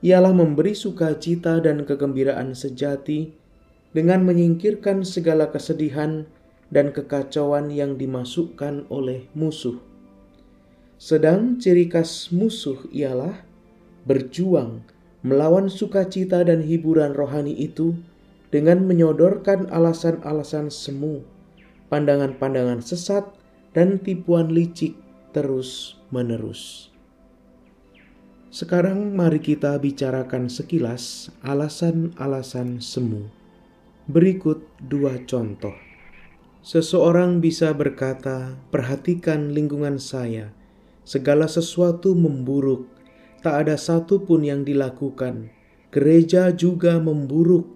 ialah memberi sukacita dan kegembiraan sejati dengan menyingkirkan segala kesedihan dan kekacauan yang dimasukkan oleh musuh. Sedang ciri khas musuh ialah berjuang melawan sukacita dan hiburan rohani itu dengan menyodorkan alasan-alasan semu, pandangan-pandangan sesat, dan tipuan licik terus-menerus. Sekarang mari kita bicarakan sekilas alasan-alasan semu. Berikut dua contoh. Seseorang bisa berkata, "Perhatikan lingkungan saya, segala sesuatu memburuk, tak ada satu pun yang dilakukan. Gereja juga memburuk,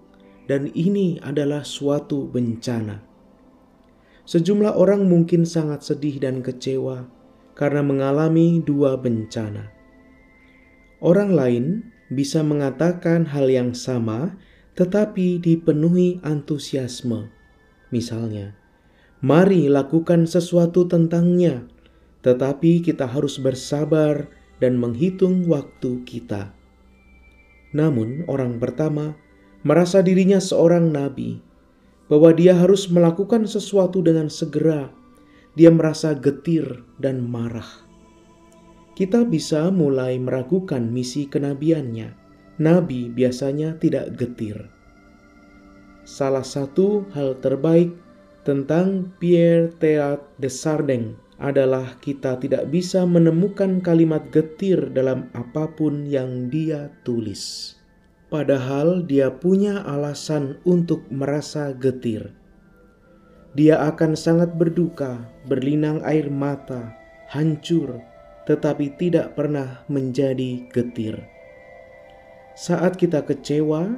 dan ini adalah suatu bencana." Sejumlah orang mungkin sangat sedih dan kecewa karena mengalami dua bencana. Orang lain bisa mengatakan hal yang sama, tetapi dipenuhi antusiasme. Misalnya, Mari lakukan sesuatu tentangnya. tetapi kita harus bersabar dan menghitung waktu kita. Namun, orang pertama merasa dirinya seorang nabi, bahwa dia harus melakukan sesuatu dengan segera. Dia merasa getir dan marah. Kita bisa mulai meragukan misi kenabiannya. Nabi biasanya tidak getir. Salah satu hal terbaik tentang Pierre Teat de Sardeng adalah kita tidak bisa menemukan kalimat getir dalam apa pun yang dia tulis. Padahal dia punya alasan untuk merasa getir. Dia akan sangat berduka, berlinang air mata, hancur, tetapi tidak pernah menjadi getir. Saat kita kecewa,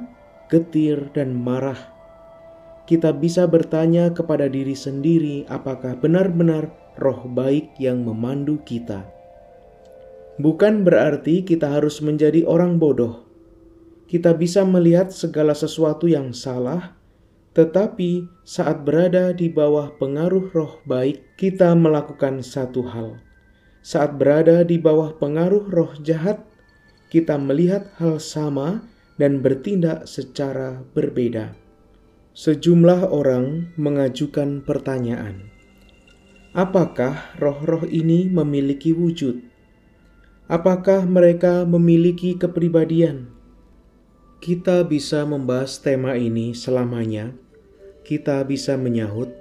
getir, dan marah, kita bisa bertanya kepada diri sendiri apakah benar-benar roh baik yang memandu kita. Bukan berarti kita harus menjadi orang bodoh. Kita bisa melihat segala sesuatu yang salah, tetapi saat berada di bawah pengaruh roh baik, kita melakukan satu hal. Saat berada di bawah pengaruh roh jahat, kita melihat hal sama dan bertindak secara berbeda. Sejumlah orang mengajukan pertanyaan: "Apakah roh-roh ini memiliki wujud? Apakah mereka memiliki kepribadian?" Kita bisa membahas tema ini selamanya. Kita bisa menyahut,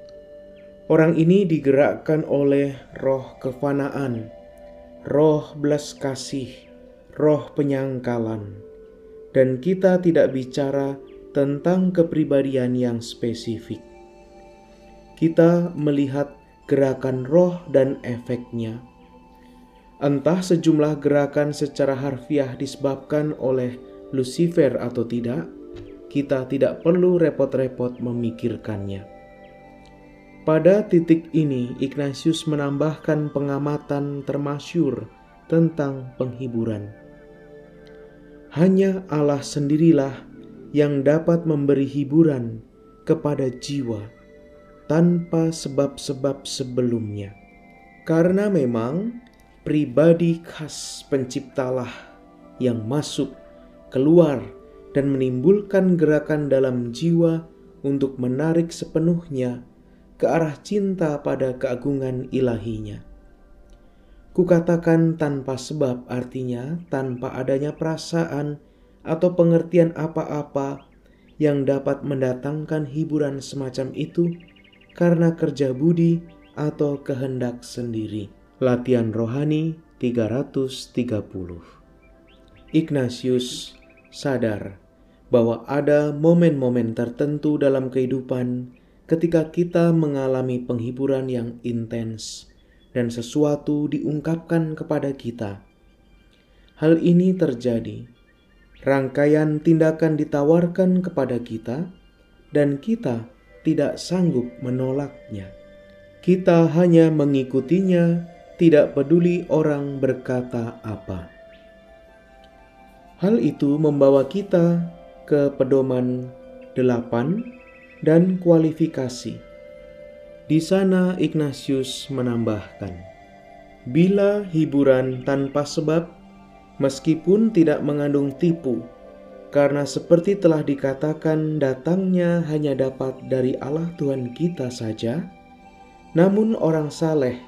orang ini digerakkan oleh roh kefanaan, roh belas kasih, roh penyangkalan, dan kita tidak bicara tentang kepribadian yang spesifik. Kita melihat gerakan roh dan efeknya. Entah sejumlah gerakan secara harfiah disebabkan oleh Lucifer atau tidak, kita tidak perlu repot-repot memikirkannya. Pada titik ini, Ignatius menambahkan pengamatan termasyur tentang penghiburan. Hanya Allah sendirilah yang dapat memberi hiburan kepada jiwa tanpa sebab-sebab sebelumnya. Karena memang pribadi khas penciptalah yang masuk, keluar, dan menimbulkan gerakan dalam jiwa untuk menarik sepenuhnya ke arah cinta pada keagungan ilahinya. Kukatakan tanpa sebab artinya tanpa adanya perasaan atau pengertian apa-apa yang dapat mendatangkan hiburan semacam itu karena kerja budi atau kehendak sendiri. Latihan rohani 330 Ignatius sadar bahwa ada momen-momen tertentu dalam kehidupan ketika kita mengalami penghiburan yang intens dan sesuatu diungkapkan kepada kita. Hal ini terjadi rangkaian tindakan ditawarkan kepada kita, dan kita tidak sanggup menolaknya. Kita hanya mengikutinya, tidak peduli orang berkata apa. Hal itu membawa kita ke pedoman delapan dan kualifikasi. Di sana Ignatius menambahkan, bila hiburan tanpa sebab meskipun tidak mengandung tipu, karena seperti telah dikatakan datangnya hanya dapat dari Allah Tuhan kita saja, namun orang saleh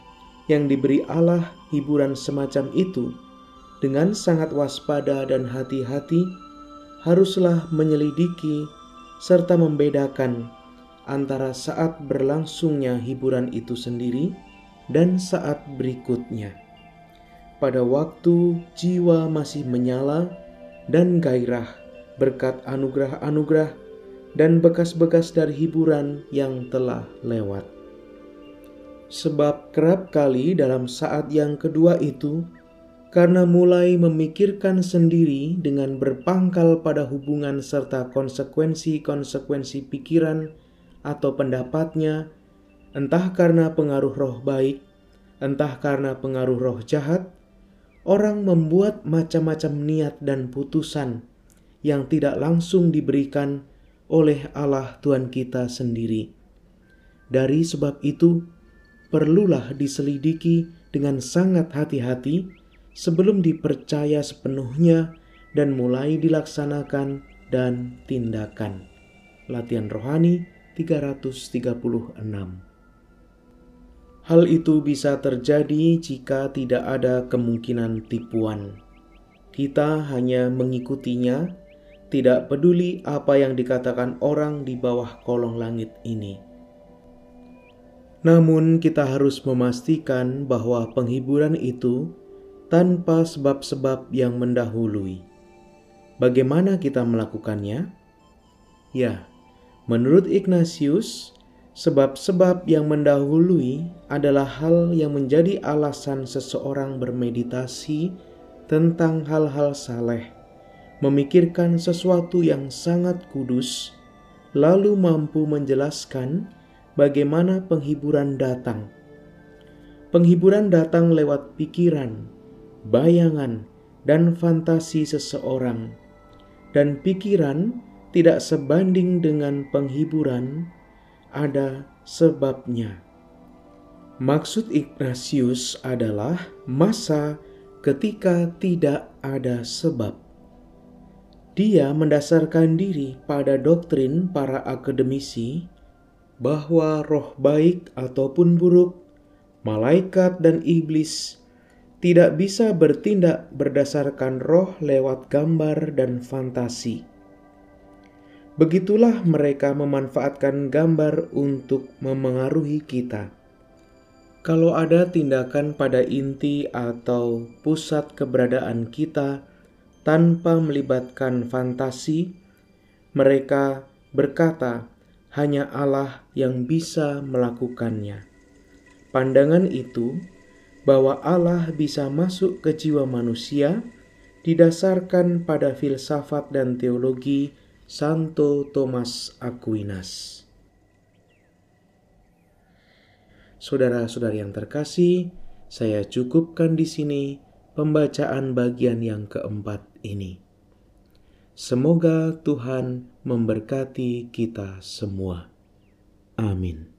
yang diberi Allah hiburan semacam itu dengan sangat waspada dan hati-hati haruslah menyelidiki serta membedakan antara saat berlangsungnya hiburan itu sendiri dan saat berikutnya pada waktu jiwa masih menyala dan gairah berkat anugerah-anugerah dan bekas-bekas dari hiburan yang telah lewat. Sebab kerap kali dalam saat yang kedua itu, karena mulai memikirkan sendiri dengan berpangkal pada hubungan serta konsekuensi-konsekuensi pikiran atau pendapatnya, entah karena pengaruh roh baik, entah karena pengaruh roh jahat, orang membuat macam-macam niat dan putusan yang tidak langsung diberikan oleh Allah Tuhan kita sendiri. Dari sebab itu, perlulah diselidiki dengan sangat hati-hati sebelum dipercaya sepenuhnya dan mulai dilaksanakan dan tindakan. Latihan rohani 336 Hal itu bisa terjadi jika tidak ada kemungkinan tipuan. Kita hanya mengikutinya, tidak peduli apa yang dikatakan orang di bawah kolong langit ini. Namun, kita harus memastikan bahwa penghiburan itu tanpa sebab-sebab yang mendahului. Bagaimana kita melakukannya? Ya, menurut Ignatius, Sebab-sebab yang mendahului adalah hal yang menjadi alasan seseorang bermeditasi tentang hal-hal saleh, memikirkan sesuatu yang sangat kudus, lalu mampu menjelaskan bagaimana penghiburan datang. Penghiburan datang lewat pikiran, bayangan, dan fantasi seseorang, dan pikiran tidak sebanding dengan penghiburan ada sebabnya. Maksud Ignatius adalah masa ketika tidak ada sebab. Dia mendasarkan diri pada doktrin para akademisi bahwa roh baik ataupun buruk, malaikat dan iblis tidak bisa bertindak berdasarkan roh lewat gambar dan fantasi Begitulah mereka memanfaatkan gambar untuk memengaruhi kita. Kalau ada tindakan pada inti atau pusat keberadaan kita tanpa melibatkan fantasi, mereka berkata hanya Allah yang bisa melakukannya. Pandangan itu bahwa Allah bisa masuk ke jiwa manusia didasarkan pada filsafat dan teologi Santo Thomas Aquinas. Saudara-saudari yang terkasih, saya cukupkan di sini pembacaan bagian yang keempat ini. Semoga Tuhan memberkati kita semua. Amin.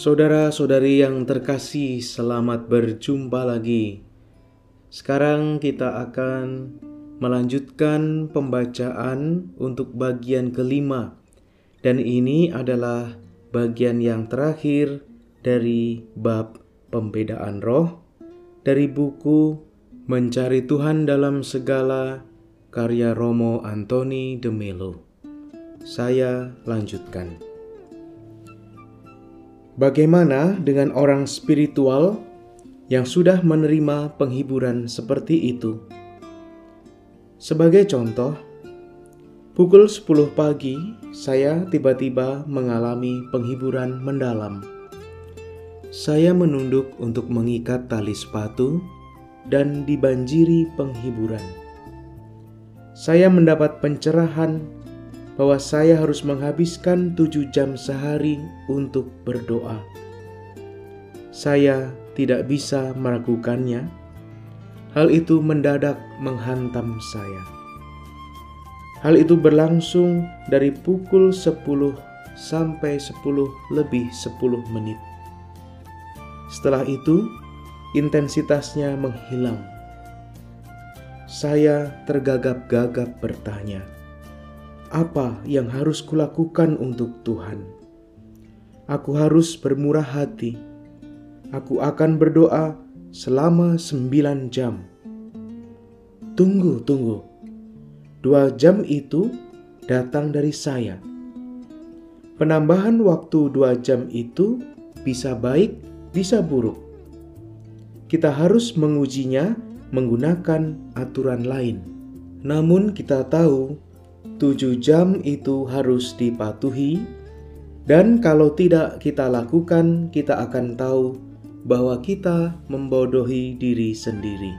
Saudara-saudari yang terkasih, selamat berjumpa lagi. Sekarang kita akan melanjutkan pembacaan untuk bagian kelima, dan ini adalah bagian yang terakhir dari bab pembedaan roh dari buku Mencari Tuhan dalam Segala karya Romo Antoni de Melo. Saya lanjutkan. Bagaimana dengan orang spiritual yang sudah menerima penghiburan seperti itu? Sebagai contoh, pukul 10 pagi saya tiba-tiba mengalami penghiburan mendalam. Saya menunduk untuk mengikat tali sepatu dan dibanjiri penghiburan. Saya mendapat pencerahan bahwa saya harus menghabiskan tujuh jam sehari untuk berdoa. Saya tidak bisa meragukannya. Hal itu mendadak menghantam saya. Hal itu berlangsung dari pukul 10 sampai 10 lebih 10 menit. Setelah itu, intensitasnya menghilang. Saya tergagap-gagap bertanya, apa yang harus kulakukan untuk Tuhan. Aku harus bermurah hati. Aku akan berdoa selama sembilan jam. Tunggu, tunggu. Dua jam itu datang dari saya. Penambahan waktu dua jam itu bisa baik, bisa buruk. Kita harus mengujinya menggunakan aturan lain. Namun kita tahu Tujuh jam itu harus dipatuhi Dan kalau tidak kita lakukan, kita akan tahu bahwa kita membodohi diri sendiri.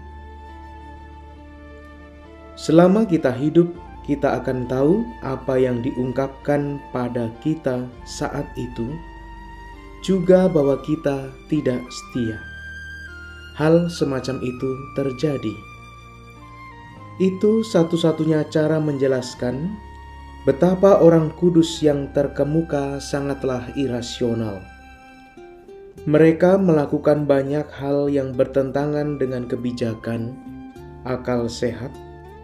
Selama kita hidup, kita akan tahu apa yang diungkapkan pada kita saat itu, juga bahwa kita tidak setia. Hal semacam itu terjadi. Itu satu-satunya cara menjelaskan betapa orang kudus yang terkemuka sangatlah irasional. Mereka melakukan banyak hal yang bertentangan dengan kebijakan, akal sehat,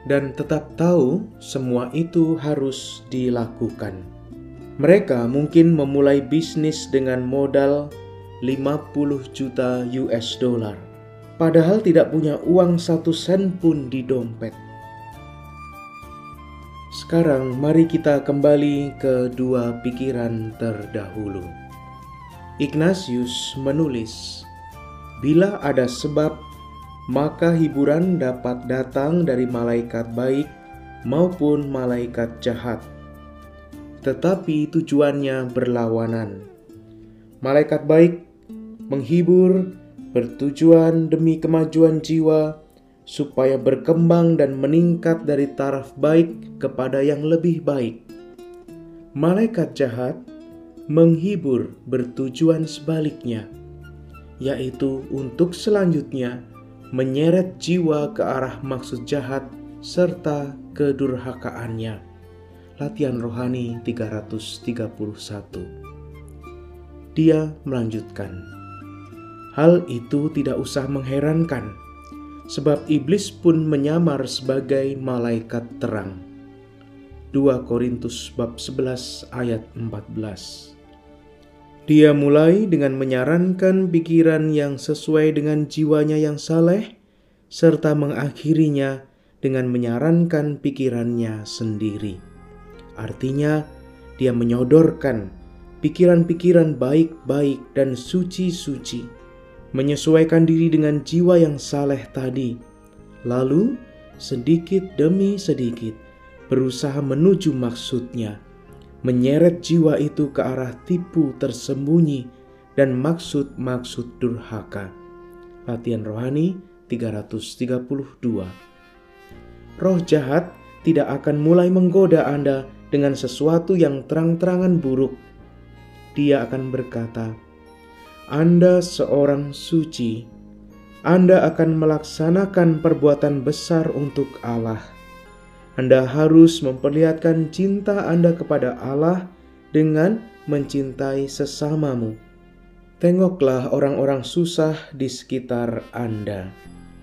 dan tetap tahu semua itu harus dilakukan. Mereka mungkin memulai bisnis dengan modal 50 juta US dollar, padahal tidak punya uang satu sen pun di dompet. Sekarang mari kita kembali ke dua pikiran terdahulu. Ignatius menulis, "Bila ada sebab, maka hiburan dapat datang dari malaikat baik maupun malaikat jahat, tetapi tujuannya berlawanan. Malaikat baik menghibur bertujuan demi kemajuan jiwa." supaya berkembang dan meningkat dari taraf baik kepada yang lebih baik. Malaikat jahat menghibur bertujuan sebaliknya, yaitu untuk selanjutnya menyeret jiwa ke arah maksud jahat serta kedurhakaannya. Latihan rohani 331. Dia melanjutkan, Hal itu tidak usah mengherankan sebab iblis pun menyamar sebagai malaikat terang. 2 Korintus bab 11 ayat 14 Dia mulai dengan menyarankan pikiran yang sesuai dengan jiwanya yang saleh, serta mengakhirinya dengan menyarankan pikirannya sendiri. Artinya, dia menyodorkan pikiran-pikiran baik-baik dan suci-suci menyesuaikan diri dengan jiwa yang saleh tadi, lalu sedikit demi sedikit berusaha menuju maksudnya, menyeret jiwa itu ke arah tipu tersembunyi dan maksud-maksud durhaka. Latihan rohani 332 Roh jahat tidak akan mulai menggoda Anda dengan sesuatu yang terang-terangan buruk. Dia akan berkata, anda seorang suci, Anda akan melaksanakan perbuatan besar untuk Allah. Anda harus memperlihatkan cinta Anda kepada Allah dengan mencintai sesamamu. Tengoklah orang-orang susah di sekitar Anda.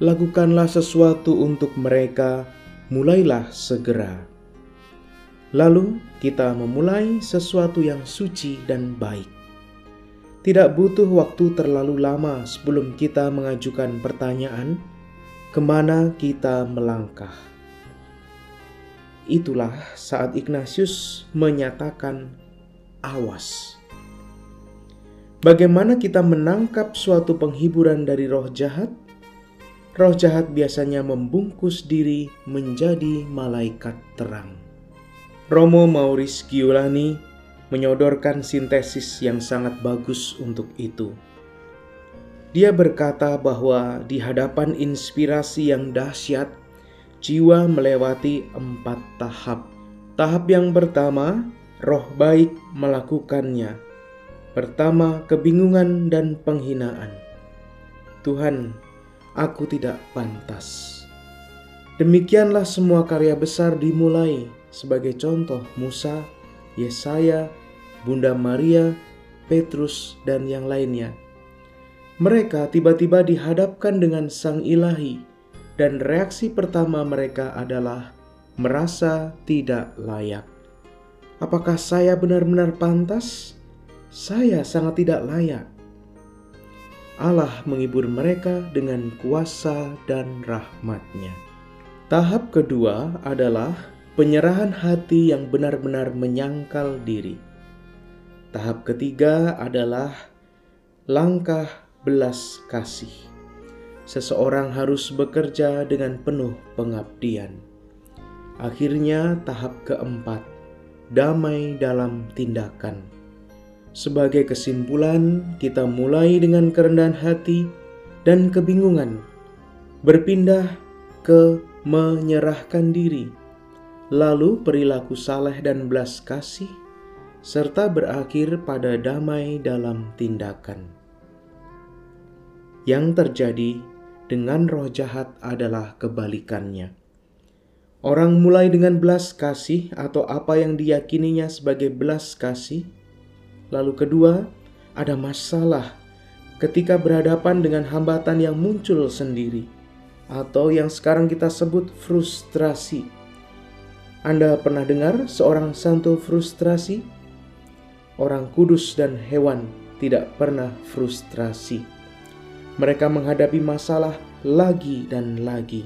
Lakukanlah sesuatu untuk mereka, mulailah segera. Lalu kita memulai sesuatu yang suci dan baik. Tidak butuh waktu terlalu lama sebelum kita mengajukan pertanyaan, ke mana kita melangkah. Itulah saat Ignatius menyatakan awas. Bagaimana kita menangkap suatu penghiburan dari roh jahat? Roh jahat biasanya membungkus diri menjadi malaikat terang. Romo Maurice Giulani menyodorkan sintesis yang sangat bagus untuk itu. Dia berkata bahwa di hadapan inspirasi yang dahsyat, jiwa melewati empat tahap. Tahap yang pertama, roh baik melakukannya. Pertama, kebingungan dan penghinaan. Tuhan, aku tidak pantas. Demikianlah semua karya besar dimulai sebagai contoh Musa, Yesaya, Bunda Maria, Petrus, dan yang lainnya. Mereka tiba-tiba dihadapkan dengan Sang Ilahi, dan reaksi pertama mereka adalah merasa tidak layak. Apakah saya benar-benar pantas? Saya sangat tidak layak. Allah menghibur mereka dengan kuasa dan rahmatnya. Tahap kedua adalah penyerahan hati yang benar-benar menyangkal diri. Tahap ketiga adalah langkah belas kasih. Seseorang harus bekerja dengan penuh pengabdian. Akhirnya, tahap keempat, damai dalam tindakan. Sebagai kesimpulan, kita mulai dengan kerendahan hati dan kebingungan, berpindah ke menyerahkan diri, lalu perilaku saleh dan belas kasih, serta berakhir pada damai dalam tindakan. Yang terjadi dengan roh jahat adalah kebalikannya. Orang mulai dengan belas kasih atau apa yang diyakininya sebagai belas kasih, lalu kedua ada masalah ketika berhadapan dengan hambatan yang muncul sendiri atau yang sekarang kita sebut frustrasi. Anda pernah dengar seorang santo frustrasi? Orang kudus dan hewan tidak pernah frustrasi. Mereka menghadapi masalah lagi dan lagi.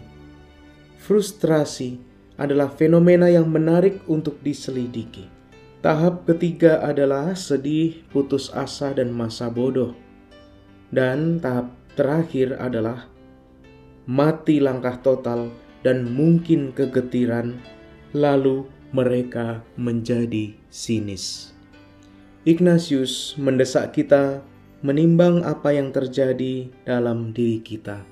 Frustrasi adalah fenomena yang menarik untuk diselidiki. Tahap ketiga adalah sedih, putus asa, dan masa bodoh. Dan tahap terakhir adalah mati langkah total, dan mungkin kegetiran, lalu mereka menjadi sinis. Ignatius mendesak kita menimbang apa yang terjadi dalam diri kita.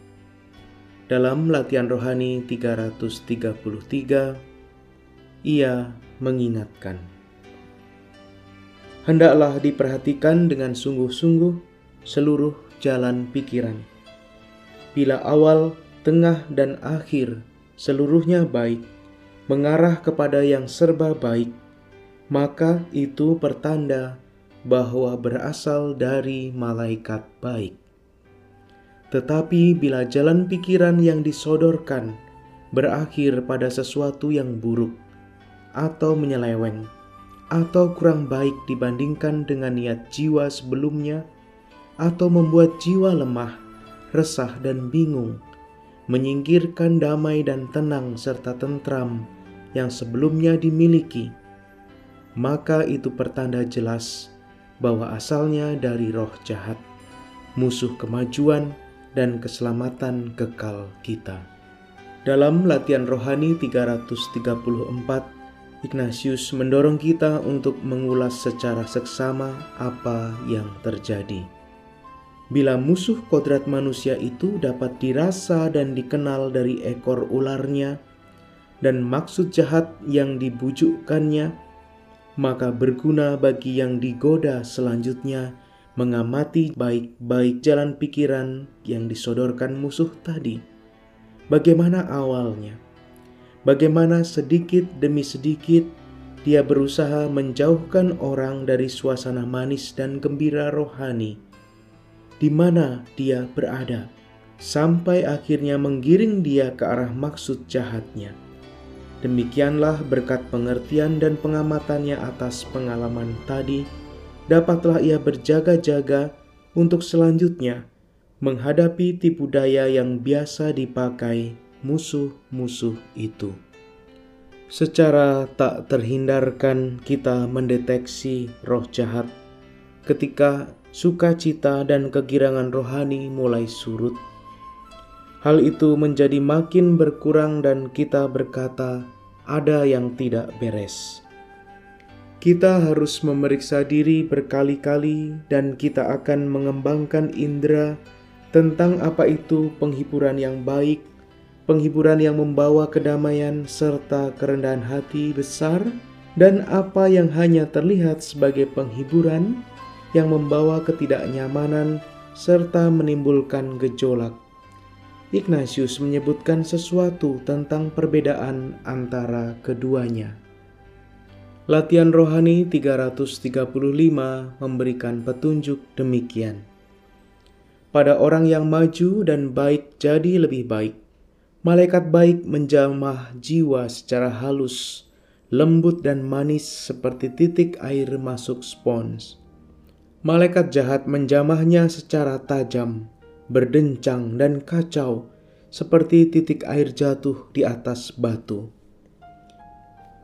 Dalam latihan rohani 333, ia mengingatkan. Hendaklah diperhatikan dengan sungguh-sungguh seluruh jalan pikiran. Bila awal tengah, dan akhir seluruhnya baik, mengarah kepada yang serba baik, maka itu pertanda bahwa berasal dari malaikat baik. Tetapi bila jalan pikiran yang disodorkan berakhir pada sesuatu yang buruk atau menyeleweng, atau kurang baik dibandingkan dengan niat jiwa sebelumnya, atau membuat jiwa lemah, resah, dan bingung, menyingkirkan damai dan tenang serta tentram yang sebelumnya dimiliki, maka itu pertanda jelas bahwa asalnya dari roh jahat, musuh kemajuan dan keselamatan kekal kita. Dalam latihan rohani 334, Ignatius mendorong kita untuk mengulas secara seksama apa yang terjadi. Bila musuh kodrat manusia itu dapat dirasa dan dikenal dari ekor ularnya dan maksud jahat yang dibujukkannya, maka berguna bagi yang digoda selanjutnya mengamati baik-baik jalan pikiran yang disodorkan musuh tadi. Bagaimana awalnya? Bagaimana sedikit demi sedikit dia berusaha menjauhkan orang dari suasana manis dan gembira rohani di mana dia berada, sampai akhirnya menggiring dia ke arah maksud jahatnya. Demikianlah berkat pengertian dan pengamatannya atas pengalaman tadi, dapatlah ia berjaga-jaga untuk selanjutnya menghadapi tipu daya yang biasa dipakai musuh-musuh itu. Secara tak terhindarkan, kita mendeteksi roh jahat ketika sukacita dan kegirangan rohani mulai surut. Hal itu menjadi makin berkurang dan kita berkata, ada yang tidak beres. Kita harus memeriksa diri berkali-kali dan kita akan mengembangkan indera tentang apa itu penghiburan yang baik, penghiburan yang membawa kedamaian serta kerendahan hati besar, dan apa yang hanya terlihat sebagai penghiburan yang membawa ketidaknyamanan serta menimbulkan gejolak. Ignatius menyebutkan sesuatu tentang perbedaan antara keduanya. Latihan rohani 335 memberikan petunjuk demikian. Pada orang yang maju dan baik jadi lebih baik, malaikat baik menjamah jiwa secara halus, lembut dan manis seperti titik air masuk spons malaikat jahat menjamahnya secara tajam, berdencang dan kacau, seperti titik air jatuh di atas batu.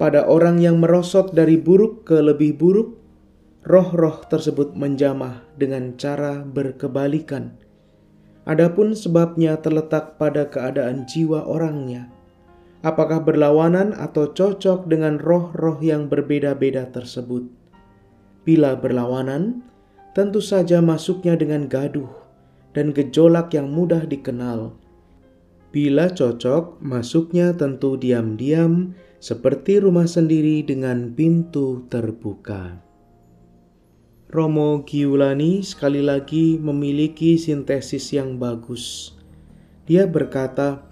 Pada orang yang merosot dari buruk ke lebih buruk, roh-roh tersebut menjamah dengan cara berkebalikan. Adapun sebabnya terletak pada keadaan jiwa orangnya. Apakah berlawanan atau cocok dengan roh-roh yang berbeda-beda tersebut? Bila berlawanan, tentu saja masuknya dengan gaduh dan gejolak yang mudah dikenal. Bila cocok, masuknya tentu diam-diam seperti rumah sendiri dengan pintu terbuka. Romo Giulani sekali lagi memiliki sintesis yang bagus. Dia berkata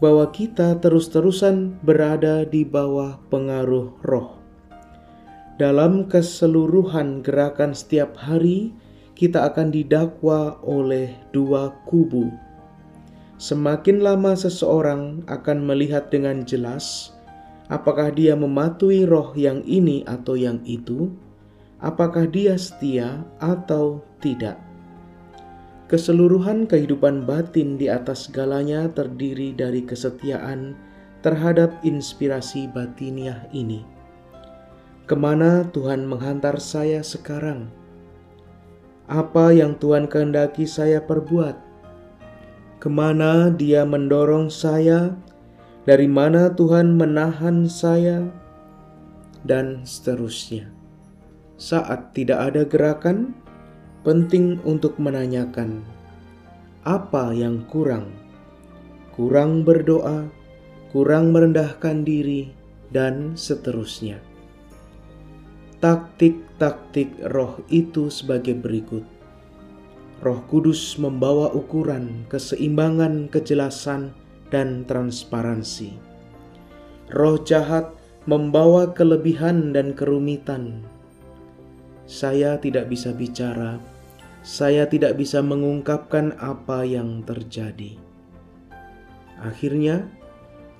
bahwa kita terus-terusan berada di bawah pengaruh roh. Dalam keseluruhan gerakan setiap hari, kita akan didakwa oleh dua kubu. Semakin lama seseorang akan melihat dengan jelas apakah dia mematuhi roh yang ini atau yang itu, apakah dia setia atau tidak. Keseluruhan kehidupan batin di atas segalanya terdiri dari kesetiaan terhadap inspirasi batiniah ini Ke mana Tuhan menghantar saya sekarang? Apa yang Tuhan kehendaki saya perbuat? Ke mana Dia mendorong saya? Dari mana Tuhan menahan saya? Dan seterusnya. Saat tidak ada gerakan, penting untuk menanyakan apa yang kurang. Kurang berdoa, kurang merendahkan diri, dan seterusnya. Taktik-taktik roh itu sebagai berikut. Roh Kudus membawa ukuran, keseimbangan, kejelasan, dan transparansi. Roh jahat membawa kelebihan dan kerumitan. Saya tidak bisa bicara, saya tidak bisa mengungkapkan apa yang terjadi. Akhirnya,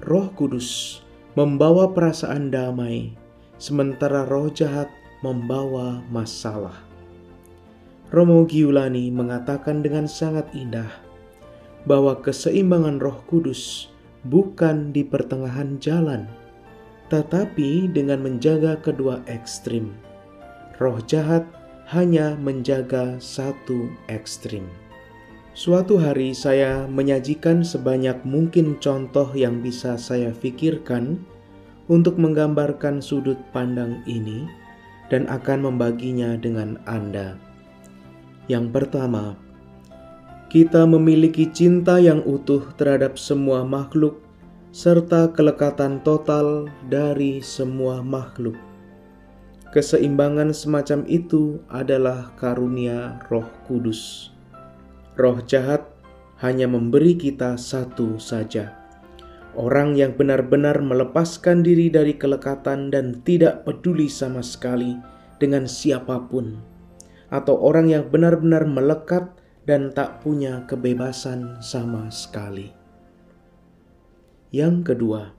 Roh Kudus membawa perasaan damai, sementara roh jahat membawa masalah. Romo Giulani mengatakan dengan sangat indah bahwa keseimbangan Roh Kudus bukan di pertengahan jalan, tetapi dengan menjaga kedua ekstrim. Roh jahat hanya menjaga satu ekstrim. Suatu hari saya menyajikan sebanyak mungkin contoh yang bisa saya pikirkan untuk menggambarkan sudut pandang ini dan akan membaginya dengan Anda. Yang pertama, kita memiliki cinta yang utuh terhadap semua makhluk serta kelekatan total dari semua makhluk. Keseimbangan semacam itu adalah karunia Roh Kudus. Roh jahat hanya memberi kita satu saja Orang yang benar-benar melepaskan diri dari kelekatan dan tidak peduli sama sekali dengan siapa pun, atau orang yang benar-benar melekat dan tak punya kebebasan sama sekali. Yang kedua,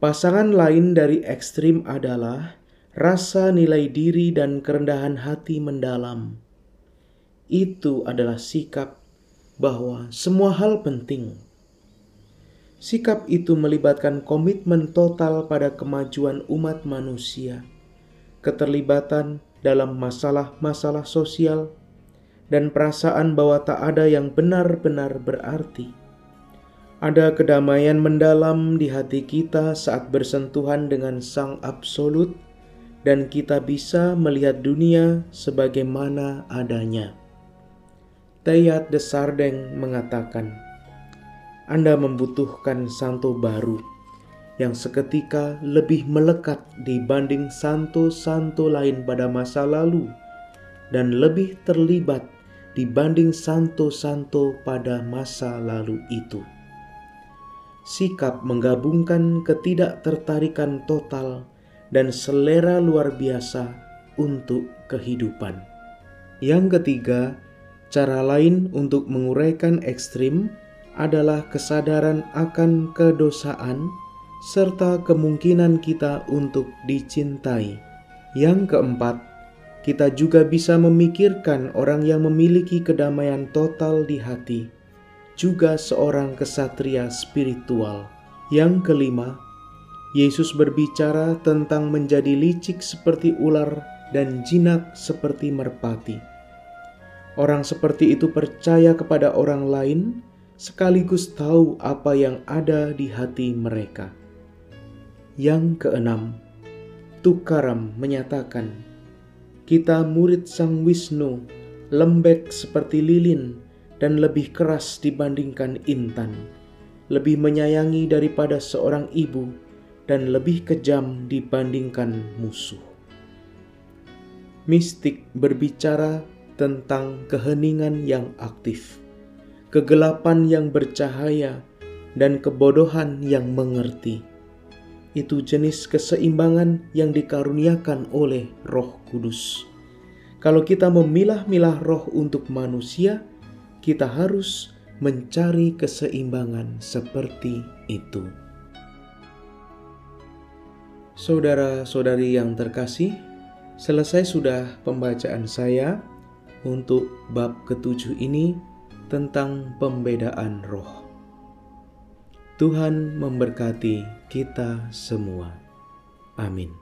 pasangan lain dari ekstrim adalah rasa nilai diri dan kerendahan hati mendalam. Itu adalah sikap bahwa semua hal penting Sikap itu melibatkan komitmen total pada kemajuan umat manusia, keterlibatan dalam masalah-masalah sosial, dan perasaan bahwa tak ada yang benar-benar berarti. Ada kedamaian mendalam di hati kita saat bersentuhan dengan Sang Absolut, dan kita bisa melihat dunia sebagaimana adanya. Tayat de Sardeng mengatakan, anda membutuhkan santo baru yang seketika lebih melekat dibanding santo-santo lain pada masa lalu dan lebih terlibat dibanding santo-santo pada masa lalu itu. Sikap menggabungkan ketidaktertarikan total dan selera luar biasa untuk kehidupan. Yang ketiga, cara lain untuk menguraikan ekstrim adalah kesadaran akan kedosaan serta kemungkinan kita untuk dicintai. Yang keempat, kita juga bisa memikirkan orang yang memiliki kedamaian total di hati, juga seorang kesatria spiritual. Yang kelima, Yesus berbicara tentang menjadi licik seperti ular dan jinak seperti merpati. Orang seperti itu percaya kepada orang lain sekaligus tahu apa yang ada di hati mereka. Yang keenam, Tukaram menyatakan, kita murid Sang Wisnu, lembek seperti lilin dan lebih keras dibandingkan intan, lebih menyayangi daripada seorang ibu dan lebih kejam dibandingkan musuh. Mistik berbicara tentang keheningan yang aktif, kegelapan yang bercahaya, dan kebodohan yang mengerti itu jenis keseimbangan yang dikaruniakan oleh Roh Kudus. Kalau kita memilah-milah roh untuk manusia, kita harus mencari keseimbangan seperti itu. Saudara-saudari yang terkasih, selesai sudah pembacaan saya untuk bab ketujuh ini tentang pembedaan roh. Tuhan memberkati kita semua. Amin.